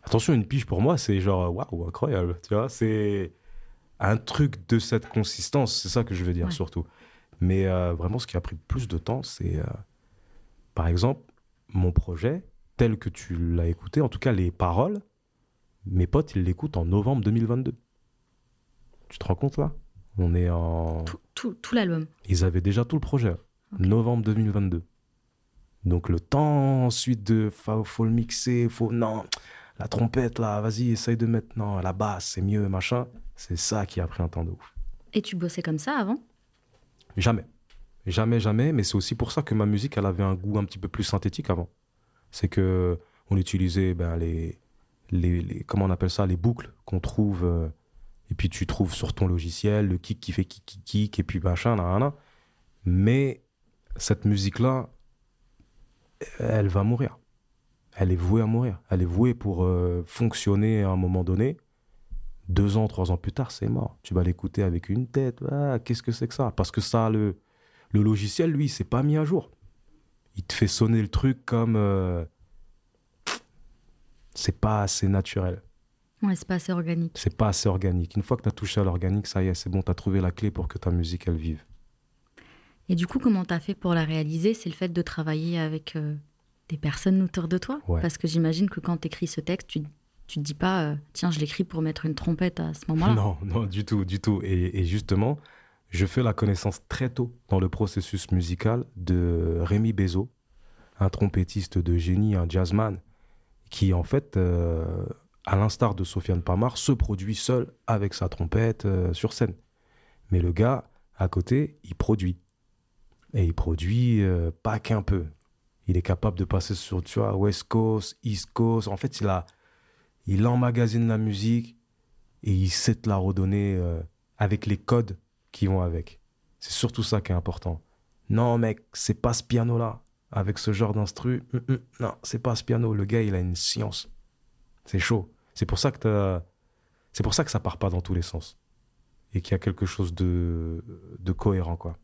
Attention, une pige pour moi, c'est genre waouh, incroyable. Tu vois, c'est un truc de cette consistance. C'est ça que je veux dire Ouais. surtout. Mais euh, vraiment, ce qui a pris plus de temps, c'est euh, par exemple mon projet tel que tu l'as écouté, en tout cas les paroles mes potes, ils l'écoutent en novembre 2022. Tu te rends compte là? On est en. Tout, tout, tout l'album. Ils avaient déjà tout le projet. Ok. Novembre 2022. Donc le temps ensuite de. Faut, faut le mixer, faut. Non, la trompette là, vas-y, essaye de mettre. Non, la basse, c'est mieux, machin. C'est ça qui a pris un temps de ouf. Et tu bossais comme ça avant? Jamais. Jamais, jamais. Mais c'est aussi pour ça que ma musique, elle avait un goût un petit peu plus synthétique avant. C'est que on utilisait ben, les, les, Comment on appelle ça Les boucles qu'on trouve. euh, et puis tu trouves sur ton logiciel le kick qui fait kick, kick, kick. Et puis machin, nanana. Mais cette musique-là, elle va mourir. Elle est vouée à mourir. Elle est vouée pour euh, fonctionner à un moment donné. Deux ans, trois ans plus tard, c'est mort. Tu vas l'écouter avec une tête. Ah, Qu'est-ce que c'est que ça? Parce que ça, le, le logiciel, lui, c'est pas mis à jour. Il te fait sonner le truc comme. euh, c'est pas assez naturel. Ouais, c'est pas assez organique. C'est pas assez organique. Une fois que tu as touché à l'organique, ça y est, c'est bon, tu as trouvé la clé pour que ta musique, elle vive. Et du coup, comment t'as fait pour la réaliser? C'est le fait de travailler avec euh, des personnes autour de toi? Ouais. Parce que j'imagine que quand t'écris ce texte, tu, tu te dis pas, euh, tiens, je l'écris pour mettre une trompette à ce moment-là. Non, non, du tout, du tout. Et, et justement, je fais la connaissance très tôt dans le processus musical de Rémi Bezo, un trompettiste de génie, un jazzman, qui en fait, euh, à l'instar de Sofiane Pamar, se produit seul avec sa trompette euh, sur scène. Mais le gars, à côté, il produit. Et il produit euh, pas qu'un peu. Il est capable de passer sur, tu vois, West Coast, East Coast. En fait, il a, il emmagasine la musique et il sait te la redonner avec les codes qui vont avec. C'est surtout ça qui est important. Non, mec, c'est pas ce piano-là. Avec ce genre d'instru, hum, hum, non, c'est pas ce piano. Le gars, il a une science. C'est chaud. C'est pour ça que c'est pour ça que ça part pas dans tous les sens et qu'il y a quelque chose de, de cohérent, quoi.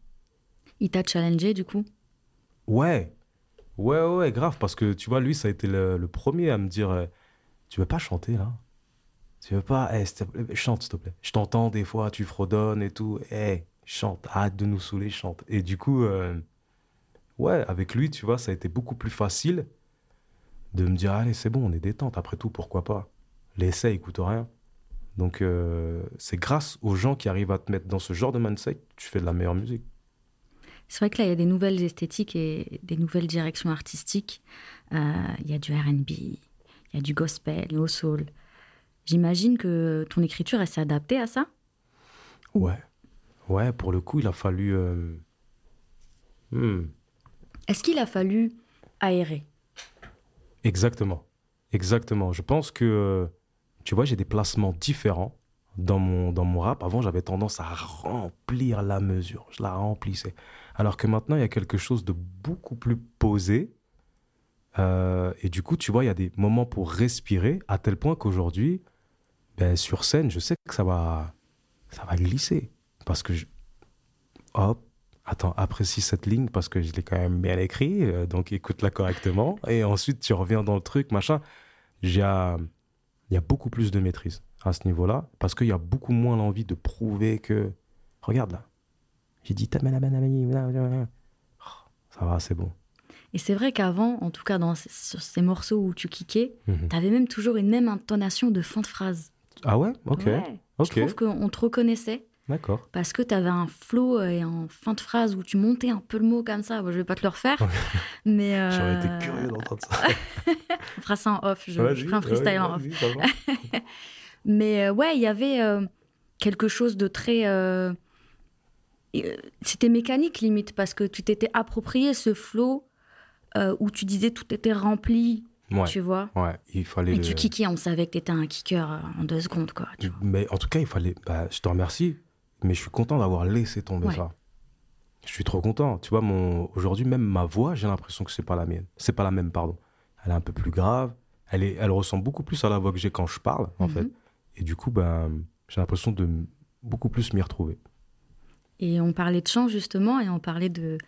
Il t'a challengé du coup? Ouais, ouais, ouais, grave, parce que tu vois, lui, ça a été le, le premier à me dire euh, Tu veux pas chanter là? Tu veux pas Eh, te plaît, Chante, s'il te plaît. Je t'entends des fois, tu fredonnes et tout. Eh, chante, arrête de nous saouler, chante. Et du coup, euh, ouais, avec lui, tu vois, ça a été beaucoup plus facile de me dire Allez, c'est bon, on est détente, après tout, pourquoi pas? L'essai, il coûte rien. Donc, euh, c'est grâce aux gens qui arrivent à te mettre dans ce genre de mindset que tu fais de la meilleure musique. C'est vrai que là, il y a des nouvelles esthétiques et des nouvelles directions artistiques. Euh, Il y a du RB, il y a du gospel, du soul. J'imagine que ton écriture, elle s'est adaptée à ça? Ouais. Ouais, pour le coup, il a fallu. euh, hmm, Est-ce qu'il a fallu aérer? Exactement. Exactement. Je pense que, tu vois, j'ai des placements différents dans mon, dans mon rap. Avant, j'avais tendance à remplir la mesure. Je la remplissais. Alors que maintenant, il y a quelque chose de beaucoup plus posé. Euh, et du coup, tu vois, il y a des moments pour respirer, à tel point qu'aujourd'hui, ben, sur scène, je sais que ça va, ça va glisser. Parce que, je... hop, attends, apprécie cette ligne parce que je l'ai quand même bien écrit, euh, donc écoute-la correctement. Et ensuite, tu reviens dans le truc, machin. J'ai, euh, Il y a beaucoup plus de maîtrise à ce niveau-là, parce qu'il y a beaucoup moins l'envie de prouver que. Regarde là. J'ai dit. Oh, Ça va, c'est bon. Et c'est vrai qu'avant, en tout cas dans ces, sur ces morceaux où tu kickais, t'avais même toujours une même intonation de fin de phrase. Ah ouais? Ok. Ouais. Ok. Je trouve qu'on te reconnaissait D'accord. parce que t'avais un flow et un fin de phrase où tu montais un peu le mot comme ça. Bon, je vais pas te le refaire, mais euh, J'aurais été curieux d'entendre ça. on fera ça en off. Je, je Vas-y, ferai un freestyle ouais, en off. Mais euh, ouais, il y avait euh, quelque chose de très. euh, euh, C'était mécanique limite parce que tu t'étais approprié ce flow euh, où tu disais tout était rempli, Ouais. tu vois. Ouais, il fallait. Et le- tu kickais, on savait que t'étais un kicker euh, en deux secondes, quoi. tu vois. Mais en tout cas, il fallait. Bah, je te remercie, mais je suis content d'avoir laissé tomber Ouais. ça. Je suis trop content. Tu vois, mon aujourd'hui même ma voix, j'ai l'impression que c'est pas la mienne. C'est pas la même, pardon. Elle est un peu plus grave. Elle est, elle ressemble beaucoup plus à la voix que j'ai quand je parle, en Mhm. fait. Et du coup, ben, j'ai l'impression de beaucoup plus m'y retrouver. Et on parlait de chant justement, et on parlait de,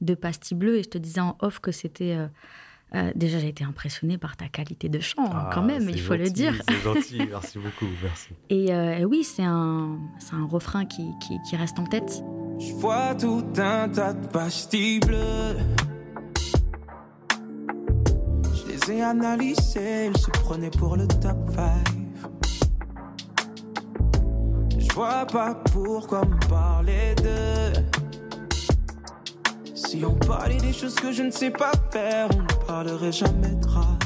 de pastilles bleues, et je te disais en off que c'était. euh, euh, déjà, j'ai été impressionnée par ta qualité de chant, hein, quand Ah, même, c'est il faut le gentil, dire. C'est gentil, merci beaucoup, merci. Et, euh, et oui, c'est un, c'est un refrain qui, qui, qui reste en tête. Je vois tout un tas de pastilles bleues. Je les ai analysées, elles se prenaient pour le top 5. Je vois pas pourquoi me parler d'eux. Si on parlait des choses que je ne sais pas faire, on ne parlerait jamais de rap.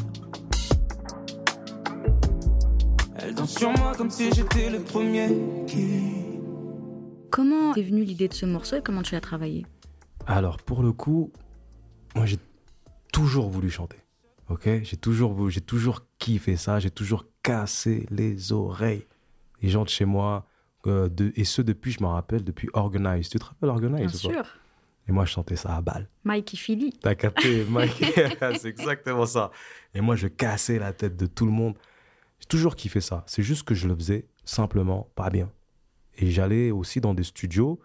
Elle danse sur moi comme si j'étais le premier qui. Comment est venue l'idée de ce morceau et comment tu l'as travaillé? Alors, pour le coup, moi, j'ai toujours voulu chanter. Ok? J'ai toujours, j'ai toujours kiffé ça. J'ai toujours cassé les oreilles. Les gens de chez moi, euh, de, et ce depuis, je m'en rappelle, depuis Organize. Tu te rappelles Organize Bien ou pas sûr. Et moi, je chantais ça à balle. Mike et Philly. T'as capté, Mike C'est exactement ça. Et moi, je cassais la tête de tout le monde. J'ai toujours kiffé ça. C'est juste que je le faisais simplement pas bien. Et j'allais aussi dans des studios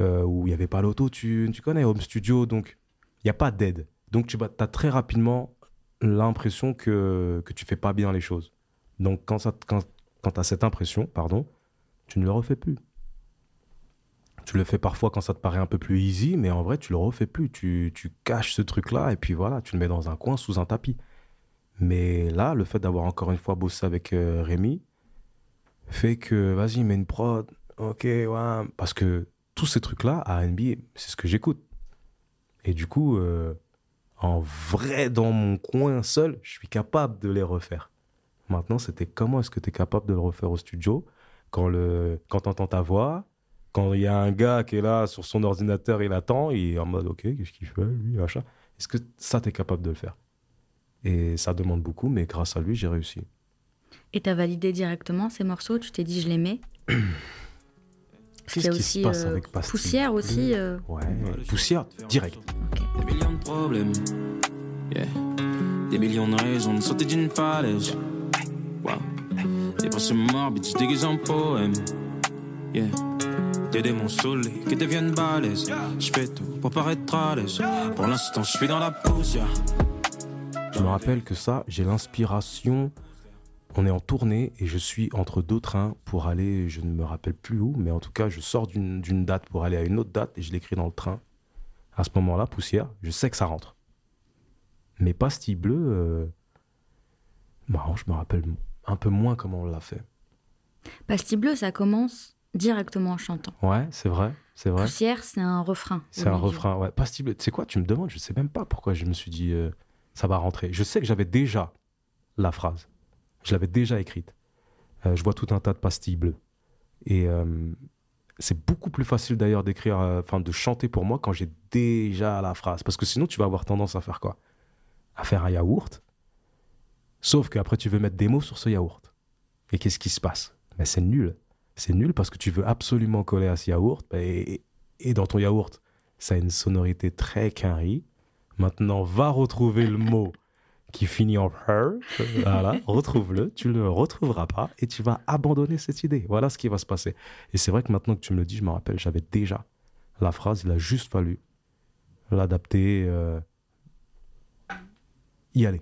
euh, où il n'y avait pas l'autotune. Tu connais Home Studio, donc il n'y a pas d'aide. Donc tu as très rapidement l'impression que, que tu fais pas bien les choses. Donc quand, ça, quand, quand tu as cette impression, pardon, tu ne le refais plus. Tu le fais parfois quand ça te paraît un peu plus easy, mais en vrai, tu le refais plus. Tu, tu caches ce truc-là et puis voilà, tu le mets dans un coin sous un tapis. Mais là, le fait d'avoir encore une fois bossé avec euh, Rémi fait que, vas-y, mets une prod. Ok, ouais. Parce que tous ces trucs-là, à NBA, c'est ce que j'écoute. Et du coup, euh, en vrai, dans mon coin seul, je suis capable de les refaire. Maintenant, c'était comment est-ce que tu es capable de le refaire au studio quand, quand t'entends ta voix, quand il y a un gars qui est là sur son ordinateur, il attend, il est en mode ok, qu'est-ce qu'il fait, lui, machin. Est-ce que ça, tu es capable de le faire? Et ça demande beaucoup, mais grâce à lui, j'ai réussi. Et t'as validé directement ces morceaux? Tu t'es dit, je les mets Qu'est-ce qui aussi se passe euh, avec Pastille Poussière aussi. euh, Ouais, poussière, direct. Des millions de problèmes. Yeah. Des millions de raisons de sauter d'une falaise. Wow. Des pensées morbides, je déguise en poème. Yeah. Des démons saoulés qui deviennent balèzes. Je fais tout pour paraître à l'aise. Pour l'instant, je suis dans la poussière. Je me rappelle que ça, j'ai l'inspiration. On est en tournée et je suis entre deux trains pour aller, je ne me rappelle plus où, mais en tout cas, je sors d'une d'une date pour aller à une autre date et je l'écris dans le train. À ce moment-là, poussière, je sais que ça rentre. Mais pastille bleue, euh... marrant, je me rappelle un peu moins comment on l'a fait. Pastille bleue, ça commence directement en chantant. Ouais, c'est vrai, c'est vrai. Poussière, c'est un refrain. C'est un refrain, ouais. Pastille bleue. Tu sais quoi, tu me demandes, je sais même pas pourquoi je me suis dit euh, ça va rentrer. Je sais que j'avais déjà la phrase. Je l'avais déjà écrite. Euh, je vois tout un tas de pastilles bleues. Et euh, c'est beaucoup plus facile d'ailleurs d'écrire, enfin de chanter pour moi quand j'ai déjà la phrase. Parce que sinon, tu vas avoir tendance à faire quoi? À faire un yaourt. Sauf qu'après, tu veux mettre des mots sur ce yaourt. Et qu'est-ce qui se passe? Mais c'est nul. C'est nul parce que tu veux absolument coller à ce yaourt. Et, et dans ton yaourt, ça a une sonorité très quinri. Maintenant, va retrouver le mot qui finit en her. Voilà, retrouve-le. Tu le retrouveras pas et tu vas abandonner cette idée. Voilà ce qui va se passer. Et c'est vrai que maintenant que tu me le dis, je me rappelle, j'avais déjà la phrase. Il a juste fallu l'adapter, euh, y aller.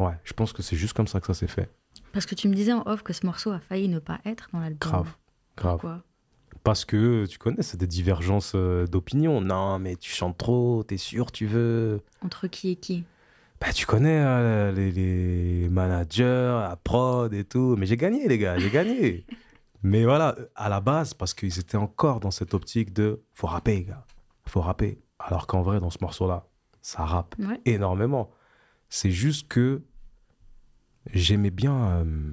Ouais, je pense que c'est juste comme ça que ça s'est fait. Parce que tu me disais en off que ce morceau a failli ne pas être dans l'album. Grave, grave. Pourquoi? Parce que tu connais, c'est des divergences euh, d'opinion. Non, mais tu chantes trop, t'es sûr, tu veux. Entre qui et qui? Bah, tu connais euh, les, les managers, la prod et tout. Mais j'ai gagné, les gars, j'ai gagné. mais voilà, à la base, parce qu'ils étaient encore dans cette optique de faut rapper, les gars. Faut rapper. Alors qu'en vrai, dans ce morceau-là, ça rappe Ouais. énormément. C'est juste que j'aimais bien, euh,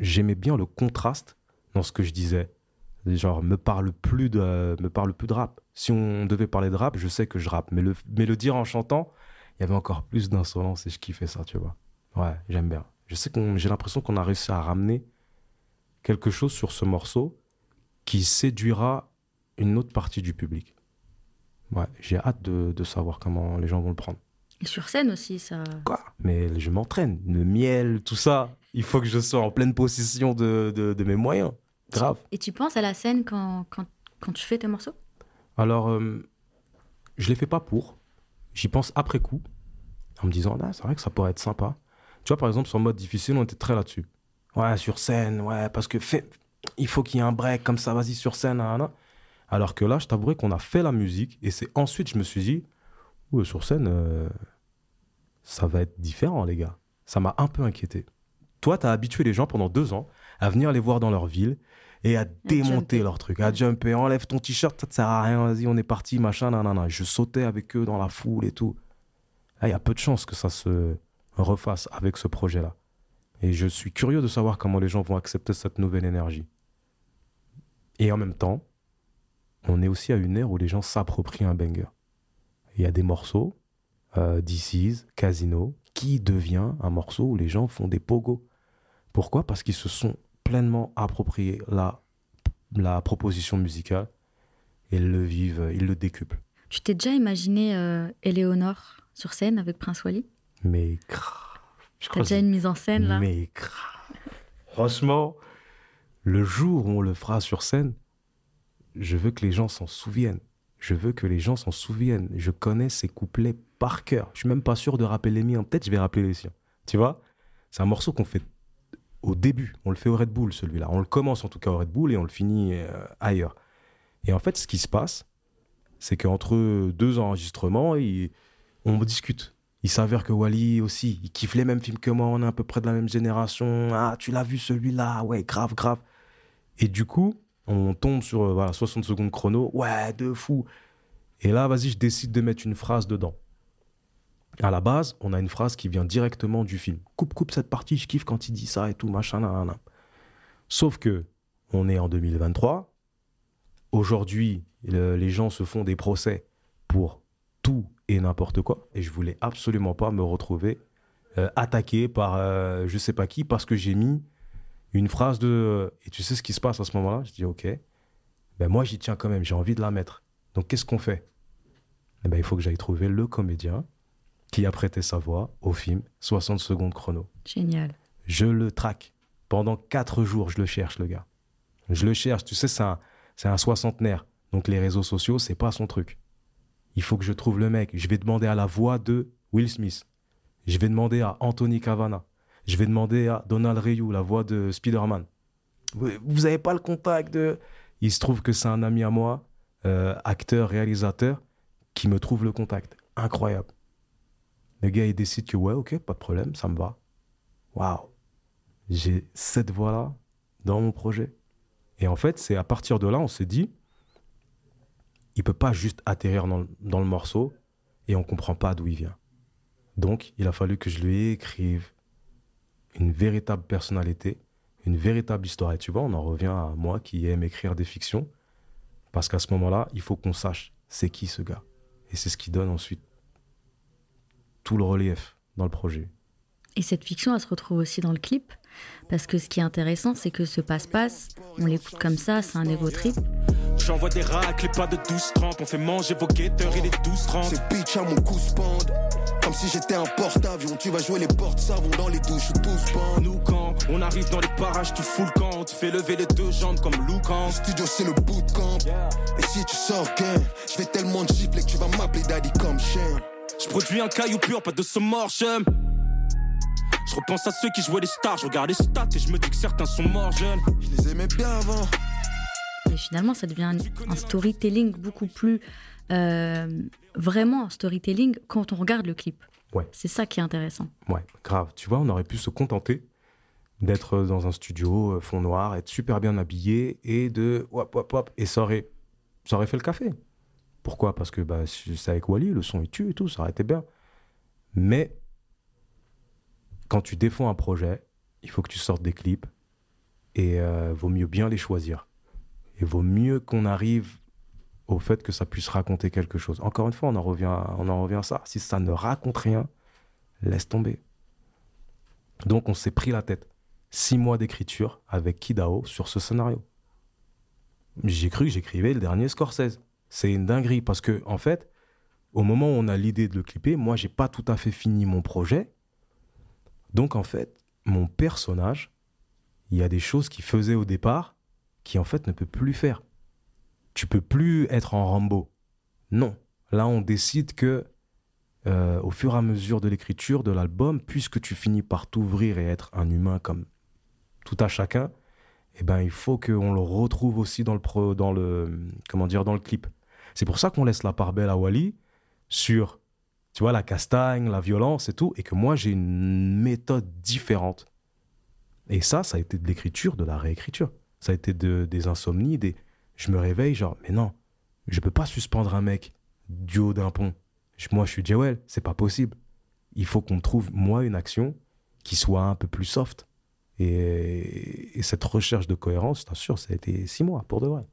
j'aimais bien le contraste dans ce que je disais. Genre, me parle plus de, me parle plus de rap. Si on devait parler de rap, je sais que je rappe. Mais le, mais le dire en chantant, il y avait encore plus d'insolence et je kiffais ça, tu vois. Ouais, j'aime bien. Je sais qu'on, j'ai l'impression qu'on a réussi à ramener quelque chose sur ce morceau qui séduira une autre partie du public. Ouais, j'ai hâte de, de savoir comment les gens vont le prendre. Et sur scène aussi, ça. Quoi? Mais je m'entraîne. Le miel, tout ça. Il faut que je sois en pleine possession de, de, de mes moyens. Grave. Et tu penses à la scène quand, quand, quand tu fais tes morceaux? Alors, euh, je les fais pas pour. J'y pense après coup, en me disant, ah, c'est vrai que ça pourrait être sympa. Tu vois, par exemple, sur mode difficile, on était très là-dessus. Ouais, sur scène, ouais, parce que fait, il faut qu'il y ait un break comme ça, vas-y, sur scène. Alors que là, je t'avouerai qu'on a fait la musique, et c'est ensuite, je me suis dit, ouais, sur scène, euh, ça va être différent, les gars. Ça m'a un peu inquiété. Toi, t'as habitué les gens pendant deux ans à venir les voir dans leur ville et à démonter leur truc, à jumper, enlève ton t-shirt, ça te sert à rien, vas-y, on est parti, machin, nanana. Je sautais avec eux dans la foule et tout. Là, il y a peu de chances que ça se refasse avec ce projet-là. Et je suis curieux de savoir comment les gens vont accepter cette nouvelle énergie. Et en même temps, on est aussi à une ère où les gens s'approprient un banger. Il y a des morceaux, euh, Is, Casino, qui devient un morceau où les gens font des pogos. Pourquoi? Parce qu'ils se sont pleinement appropriés la, la proposition musicale et ils le vivent, ils le décuplent. Tu t'es déjà imaginé euh, Éléonore sur scène avec Prince Wally? Mais grave. T'as déjà une mise en scène là? Mais grave. Franchement, le jour où on le fera sur scène, je veux que les gens s'en souviennent. Je veux que les gens s'en souviennent. Je connais ces couplets par cœur. Je suis même pas sûr de rappeler les miens. Peut-être je vais rappeler les siens. Tu vois? C'est un morceau qu'on fait au début. On le fait au Red Bull, celui-là. On le commence en tout cas au Red Bull et on le finit euh, ailleurs. Et en fait, ce qui se passe, c'est qu'entre deux enregistrements, on discute. Il s'avère que Wally aussi, il kiffe les mêmes films que moi, on est à peu près de la même génération. Ah, tu l'as vu celui-là, ouais, grave, grave. Et du coup, on tombe sur euh, voilà, 60 secondes chrono, ouais, de fou. Et là, vas-y, je décide de mettre une phrase dedans. À la base, on a une phrase qui vient directement du film. Coupe, coupe cette partie, je kiffe quand il dit ça et tout, machin, nanana. Sauf que, on est en 2023. Aujourd'hui, le- les gens se font des procès pour tout et n'importe quoi. Et je voulais absolument pas me retrouver euh, attaqué par euh, je sais pas qui parce que j'ai mis une phrase de. Et tu sais ce qui se passe à ce moment-là? Je dis ok. Ben moi j'y tiens quand même, j'ai envie de la mettre. Donc qu'est-ce qu'on fait? Eh ben, Il faut que j'aille trouver le comédien qui a prêté sa voix au film 60 secondes chrono. Génial. Je le traque. Pendant quatre jours, je le cherche, le gars. Je le cherche. Tu sais, c'est un, c'est un soixantenaire. Donc les réseaux sociaux, c'est pas son truc. Il faut que je trouve le mec. Je vais demander à la voix de Will Smith. Je vais demander à Anthony Cavana. Je vais demander à Donald Reyou, la voix de Spider-Man. Vous vous avez pas le contact de... Il se trouve que c'est un ami à moi, euh, acteur, réalisateur, qui me trouve le contact. Incroyable. Le gars, il décide que ouais, ok, pas de problème, ça me va. Waouh. J'ai cette voix-là dans mon projet. Et en fait, c'est à partir de là, on s'est dit, il peut pas juste atterrir dans, le- dans le morceau et on comprend pas d'où il vient. Donc, il a fallu que je lui écrive une véritable personnalité, une véritable histoire. Et tu vois, on en revient à moi qui aime écrire des fictions, parce qu'à ce moment-là, il faut qu'on sache c'est qui ce gars. Et c'est ce qui donne ensuite tout le relief dans le projet. Et cette fiction, elle se retrouve aussi dans le clip. Parce que ce qui est intéressant, c'est que ce passe-passe, on l'écoute comme ça, c'est un ego trip. J'envoie des racles pas de 12-30. On fait manger vos guetteurs, il est 12-30. C'est bitch à mon cou spande. Comme si j'étais un porte-avions. Tu vas jouer les portes savons dans les douches, tous bandes. Nous quand on arrive dans les parages, tu fous le camp. On te fait lever les deux jambes comme Lucan. Le studio, c'est le bootcamp. Et si tu sors gain, je vais tellement te gifler que tu vas m'appeler daddy comme chien. Je produis un caillou pur, pas de somorchum. Je repense à ceux qui jouaient les stars, je regarde les stats et je me dis que certains sont morts jeunes. Je les aimais bien avant. Et finalement, ça devient un- storytelling beaucoup plus. euh, vraiment un storytelling quand on regarde le clip. Ouais. C'est ça qui est intéressant. Ouais, grave. Tu vois, on aurait pu se contenter d'être dans un studio, euh, fond noir, être super bien habillé et de hop, hop, hop. Et ça aurait, ça aurait fait le café. Pourquoi? Parce que bah, c'est avec Wally, le son il tue et tout, ça aurait été bien. Mais quand tu défends un projet, il faut que tu sortes des clips et euh, vaut mieux bien les choisir. Et vaut mieux qu'on arrive au fait que ça puisse raconter quelque chose. Encore une fois, on en revient, on en revient à ça. Si ça ne raconte rien, laisse tomber. Donc on s'est pris la tête. Six mois d'écriture avec Kidao sur ce scénario. J'ai cru que j'écrivais le dernier Scorsese. C'est une dinguerie parce que en fait, au moment où on a l'idée de le clipper, moi j'ai pas tout à fait fini mon projet. Donc en fait, mon personnage, il y a des choses qu'il faisait au départ qui en fait ne peut plus faire. Tu peux plus être en Rambo. Non. Là, on décide que euh, au fur et à mesure de l'écriture de l'album, puisque tu finis par t'ouvrir et être un humain comme tout à chacun, eh ben, il faut qu'on le retrouve aussi dans le, pro, dans le, comment dire, dans le clip. C'est pour ça qu'on laisse la part belle à Wally sur, tu vois, la castagne, la violence et tout, et que moi, j'ai une méthode différente. Et ça, ça a été de l'écriture, de la réécriture. Ça a été de, des insomnies, des... Je me réveille, genre, mais non, je peux pas suspendre un mec du haut d'un pont. Moi, je suis Jewel, c'est pas possible. Il faut qu'on trouve, moi, une action qui soit un peu plus soft. Et, et cette recherche de cohérence, je t'assure, ça a été six mois, pour de vrai.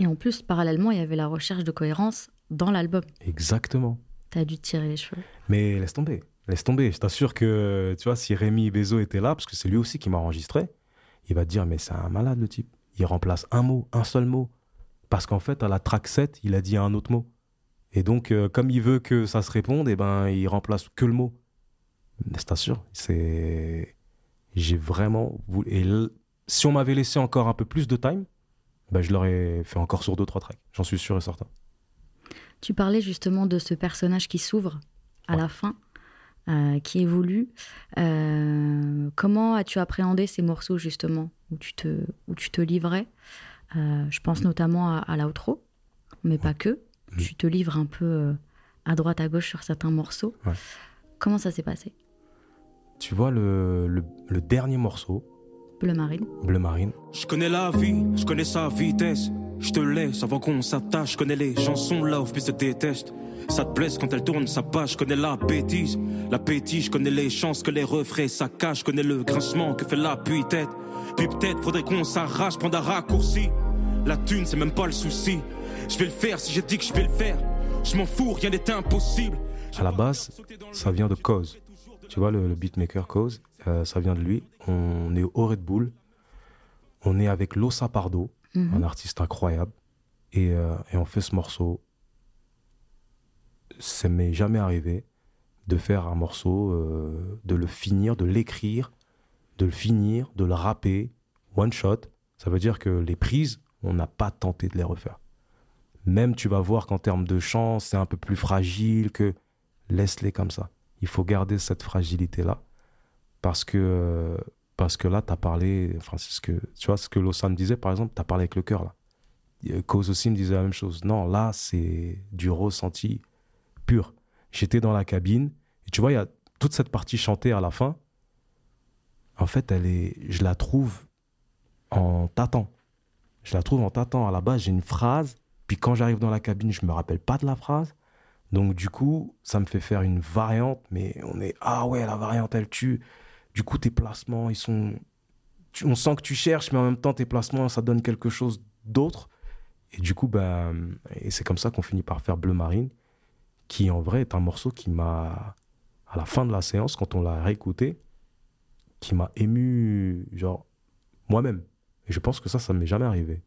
Et en plus, parallèlement, il y avait la recherche de cohérence dans l'album. Exactement. T'as dû tirer les cheveux. Mais laisse tomber, laisse tomber. Je t'assure que, tu vois, si Rémi Bezo était là, parce que c'est lui aussi qui m'a enregistré, il va te dire, mais c'est un malade le type. Il remplace un mot, un seul mot. Parce qu'en fait, à la track 7, il a dit un autre mot. Et donc, euh, comme il veut que ça se réponde, eh ben, il remplace que le mot. Mais Je t'assure, c'est. J'ai vraiment voulu. Et l- si on m'avait laissé encore un peu plus de time, ben, je l'aurais fait encore sur deux, trois tracks. J'en suis sûr et certain. Tu parlais justement de ce personnage qui s'ouvre à Ouais. la fin. euh, qui évolue. Euh, comment as-tu appréhendé ces morceaux justement où tu te, où tu te livrais? Euh, Je pense notamment à, à l'outro, mais pas que. Mhm. Tu te livres un peu à droite, à gauche sur certains morceaux. Ouais. Comment ça s'est passé? Tu vois, le, le, le dernier morceau, Bleu Marine Bleu Marine, Je connais la vie, je connais sa vitesse. Je te laisse avant qu'on s'attache. Je connais les chansons love, puis se déteste. Ça te blesse quand elle tourne sa page. Je connais la bêtise, l'appétit. Je connais les chances que les refrains ça cache. Je connais le grincement que fait l'appui-tête. Puis peut-être faudrait qu'on s'arrache, prendre un raccourci. La thune, c'est même pas le souci. Je vais le faire si j'ai dit que je vais le faire. Je m'en fous, rien n'est impossible. à la base, ça vient de Cause. Tu vois, le, le beatmaker Cause, euh, ça vient de lui. On est au Red Bull. On est avec Losa Pardo, Mhm. un artiste incroyable. Et, euh, et on fait ce morceau. Ça m'est jamais arrivé de faire un morceau, euh, de le finir, de l'écrire, de le finir, de le rapper, one shot. Ça veut dire que les prises, on n'a pas tenté de les refaire. Même tu vas voir qu'en termes de chant, c'est un peu plus fragile que laisse-les comme ça. Il faut garder cette fragilité-là. Parce que, parce que là, tu as parlé, enfin, ce que, tu vois, ce que Lawson me disait, par exemple, tu as parlé avec le cœur, là. Cause aussi me disait la même chose. Non, là, c'est du ressenti pur. J'étais dans la cabine, et tu vois, il y a toute cette partie chantée à la fin. En fait, elle est, je la trouve en tâtant. Je la trouve en tâtant. À la base, j'ai une phrase, puis quand j'arrive dans la cabine, je me rappelle pas de la phrase. Donc du coup, ça me fait faire une variante, mais on est ah ouais, la variante elle tue. Du coup, tes placements, ils sont on sent que tu cherches, mais en même temps tes placements, ça donne quelque chose d'autre. Et du coup, ben, et c'est comme ça qu'on finit par faire Bleu Marine, qui en vrai est un morceau qui m'a, à la fin de la séance, quand on l'a réécouté, qui m'a ému, genre, moi-même. Et je pense que ça, ça m'est jamais arrivé.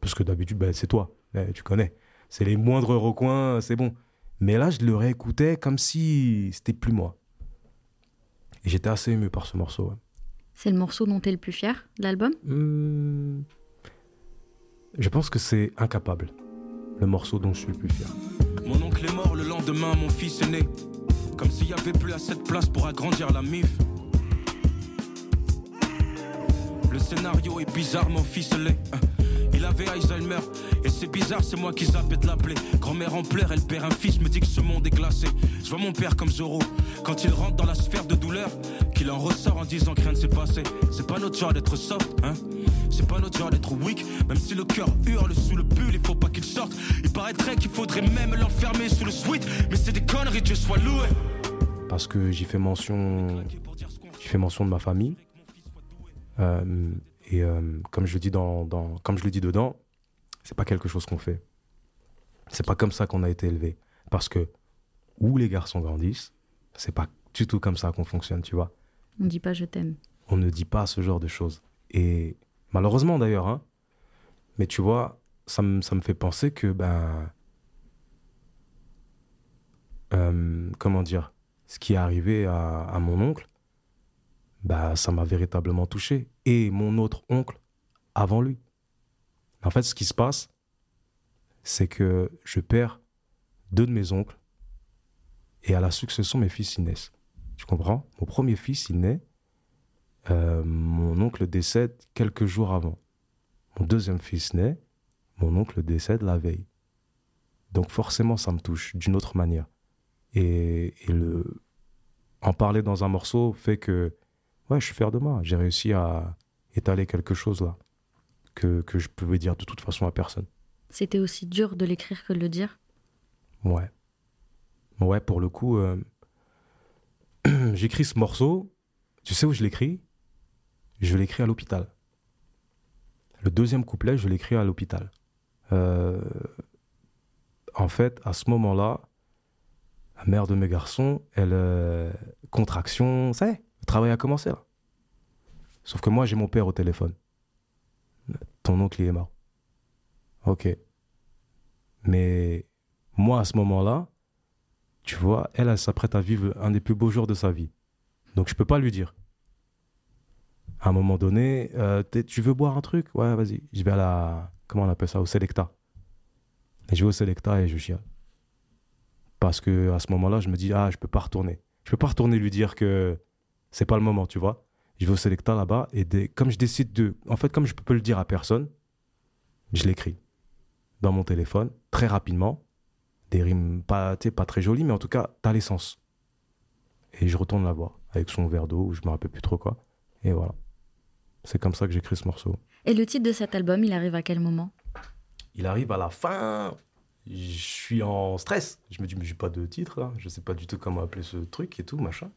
Parce que d'habitude, ben, c'est toi, Eh, tu connais. C'est les moindres recoins, c'est bon. Mais là, je le réécoutais comme si c'était plus moi. Et j'étais assez ému par ce morceau. ouais. C'est le morceau dont tu es le plus fier de l'album? Hmm. Je pense que c'est Incapable, le morceau dont je suis le plus fier. Mon oncle est mort le lendemain, mon fils est né. Comme s'il y avait plus assez de place pour agrandir la mif. Le scénario est bizarrement ficelé. hein. Alzheimer, et c'est bizarre, c'est moi qui zappais de l'appeler. Grand-mère en pleure, elle perd un fils, me dit que ce monde est glacé. Je vois mon père comme Zorro, quand il rentre dans la sphère de douleur, qu'il en ressort en disant que rien ne s'est passé. C'est pas notre genre d'être soft, hein. C'est pas notre genre d'être weak, même si le cœur hurle sous le pull, il faut pas qu'il sorte. Il paraîtrait qu'il faudrait même l'enfermer sous le sweat, mais c'est des conneries, Dieu soit loué. Parce que j'y fais mention, j'y fais mention de ma famille. Euh, et euh, comme je le dis dans, dans- comme je le dis dedans, c'est pas quelque chose qu'on fait. C'est pas comme ça qu'on a été élevé. Parce que où les garçons grandissent, c'est pas du tout comme ça qu'on fonctionne, tu vois. On dit pas je t'aime. on ne dit pas ce genre de choses. Et malheureusement d'ailleurs, hein, mais tu vois, ça me, ça me fait penser que, ben, euh, comment dire, ce qui est arrivé à, à mon oncle, bah, ça m'a véritablement touché. Et mon autre oncle avant lui. En fait, ce qui se passe, c'est que je perds deux de mes oncles et à la succession, mes fils y naissent. Tu comprends? Mon premier fils, il naît euh, mon oncle décède quelques jours avant. Mon deuxième fils naît, mon oncle décède la veille. Donc forcément, ça me touche d'une autre manière. Et, et le, en parler dans un morceau fait que, ouais, je suis fier de moi. J'ai réussi à étaler quelque chose là que, que je pouvais dire de toute façon à personne. C'était aussi dur de l'écrire que de le dire? Ouais. Ouais, pour le coup, euh, j'écris ce morceau. Tu sais où je l'écris? Je l'écris à l'hôpital. Le deuxième couplet, je l'écris à l'hôpital. Euh, en fait, à ce moment-là, la mère de mes garçons, elle, euh, contraction, ça y est, le travail a commencé là. Sauf que moi, j'ai mon père au téléphone. Ton oncle, il est mort. Ok. Mais moi, à ce moment-là, tu vois, elle, elle s'apprête à vivre un des plus beaux jours de sa vie. Donc, je peux pas lui dire. À un moment donné, euh, tu veux boire un truc? Ouais, vas-y. Je vais à la. Comment on appelle ça? Au Selecta. Et je vais au Selecta et je chiale. Parce que à ce moment-là, je me dis, ah, je peux pas retourner. je peux pas retourner lui dire que c'est pas le moment, tu vois. Je vais au Selecta là-bas et des, comme je décide de. En fait, comme je peux le dire à personne, je l'écris dans mon téléphone très rapidement. Des rimes pas, pas très jolies, mais en tout cas, t'as l'essence. Et je retourne la voir avec son verre d'eau, ou je me rappelle plus trop quoi. Et voilà. C'est comme ça que j'écris ce morceau. Et le titre de cet album, il arrive à quel moment? Il arrive à la fin. Je suis en stress. Je me dis, mais j'ai pas de titre là. Je sais pas du tout comment appeler ce truc et tout, machin.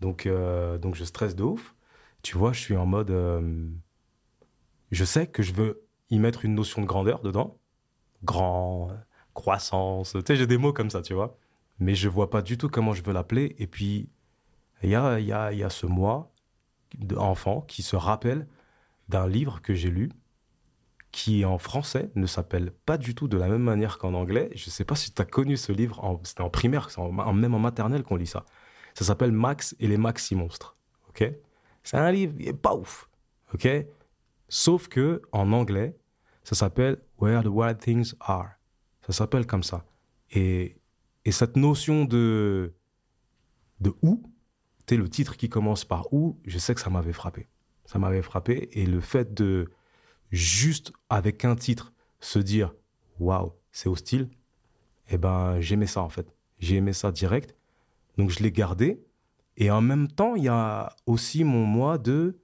Donc, euh, donc je stresse de ouf. Tu vois, je suis en mode. euh, je sais que je veux y mettre une notion de grandeur dedans. Grand, croissance. Tu sais, j'ai des mots comme ça, tu vois. Mais je vois pas du tout comment je veux l'appeler. Et puis, il y a, y, a, y a ce moi d'enfant qui se rappelle d'un livre que j'ai lu qui en français ne s'appelle pas du tout de la même manière qu'en anglais. Je sais pas si tu as connu ce livre, c'était en primaire, même en maternelle qu'on lit ça. Ça s'appelle Max et les Maxi Monstres. Ok? C'est un livre, il est pas ouf. Ok? Sauf que en anglais, ça s'appelle Where the Wild Things Are. Ça s'appelle comme ça. Et, et cette notion de, de où, sais, le titre qui commence par où, je sais que ça m'avait frappé. Ça m'avait frappé. Et le fait de juste avec un titre se dire waouh, c'est hostile, eh ben j'aimais ça en fait. J'ai aimé ça direct. Donc je l'ai gardé. Et en même temps, il y a aussi mon moi de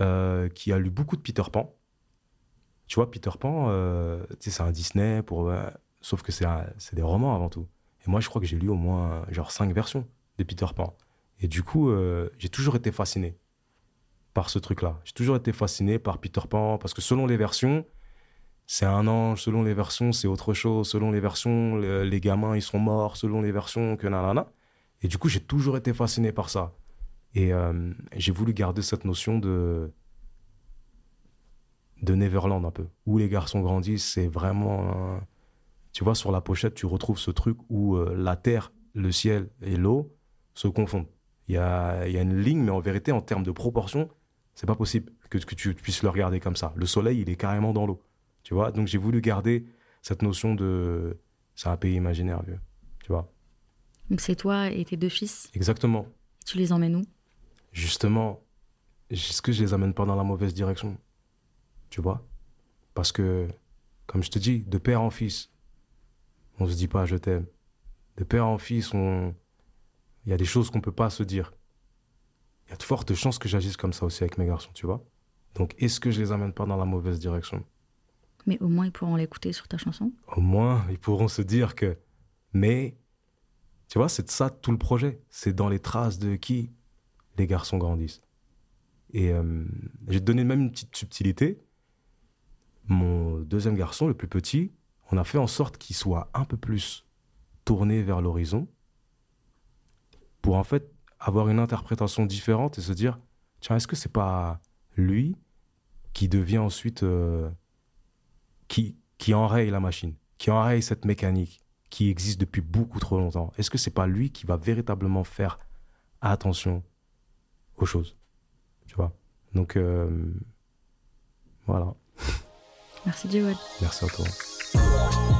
euh, qui a lu beaucoup de Peter Pan. Tu vois, Peter Pan, euh, c'est un Disney, pour, euh, sauf que c'est des romans avant tout. Et moi, je crois que j'ai lu au moins genre cinq versions de Peter Pan. Et du coup, j'ai toujours été fasciné par ce truc-là. J'ai toujours été fasciné par Peter Pan, parce que selon les versions, c'est un ange, selon les versions, c'est autre chose, selon les versions, le- les gamins, ils sont morts, selon les versions, que nanana. Et du coup, j'ai toujours été fasciné par ça. Et euh, j'ai voulu garder cette notion de de Neverland un peu, où les garçons grandissent, c'est vraiment... Tu vois, sur la pochette, tu retrouves ce truc où euh, la terre, le ciel et l'eau se confondent. Il y a, il y a une ligne, mais en vérité, en termes de proportion, c'est pas possible que, que tu puisses le regarder comme ça. Le soleil, il est carrément dans l'eau. Tu vois, donc j'ai voulu garder cette notion de. C'est un pays imaginaire, vieux. Donc c'est toi et tes deux fils. exactement. Tu les emmènes où? Justement, est-ce que je les amène pas dans la mauvaise direction? Tu vois? Parce que, comme je te dis, de père en fils, on se dit pas je t'aime. De père en fils, on... il y a des choses qu'on peut pas se dire. Il y a de fortes chances que j'agisse comme ça aussi avec mes garçons, tu vois? Donc, est-ce que je les amène pas dans la mauvaise direction? Mais au moins ils pourront l'écouter sur ta chanson. au moins, ils pourront se dire que. Mais, tu vois, c'est ça tout le projet. C'est dans les traces de qui les garçons grandissent. Et euh, j'ai donné même une petite subtilité. Mon deuxième garçon, le plus petit, on a fait en sorte qu'il soit un peu plus tourné vers l'horizon pour en fait avoir une interprétation différente et se dire tiens, est-ce que c'est pas lui qui devient ensuite. euh, qui, qui enraye la machine, qui enraye cette mécanique? Qui existe depuis beaucoup trop longtemps Est-ce que c'est pas lui qui va véritablement faire attention aux choses? Tu vois? Donc, euh, voilà. Merci Jewel. Merci à toi.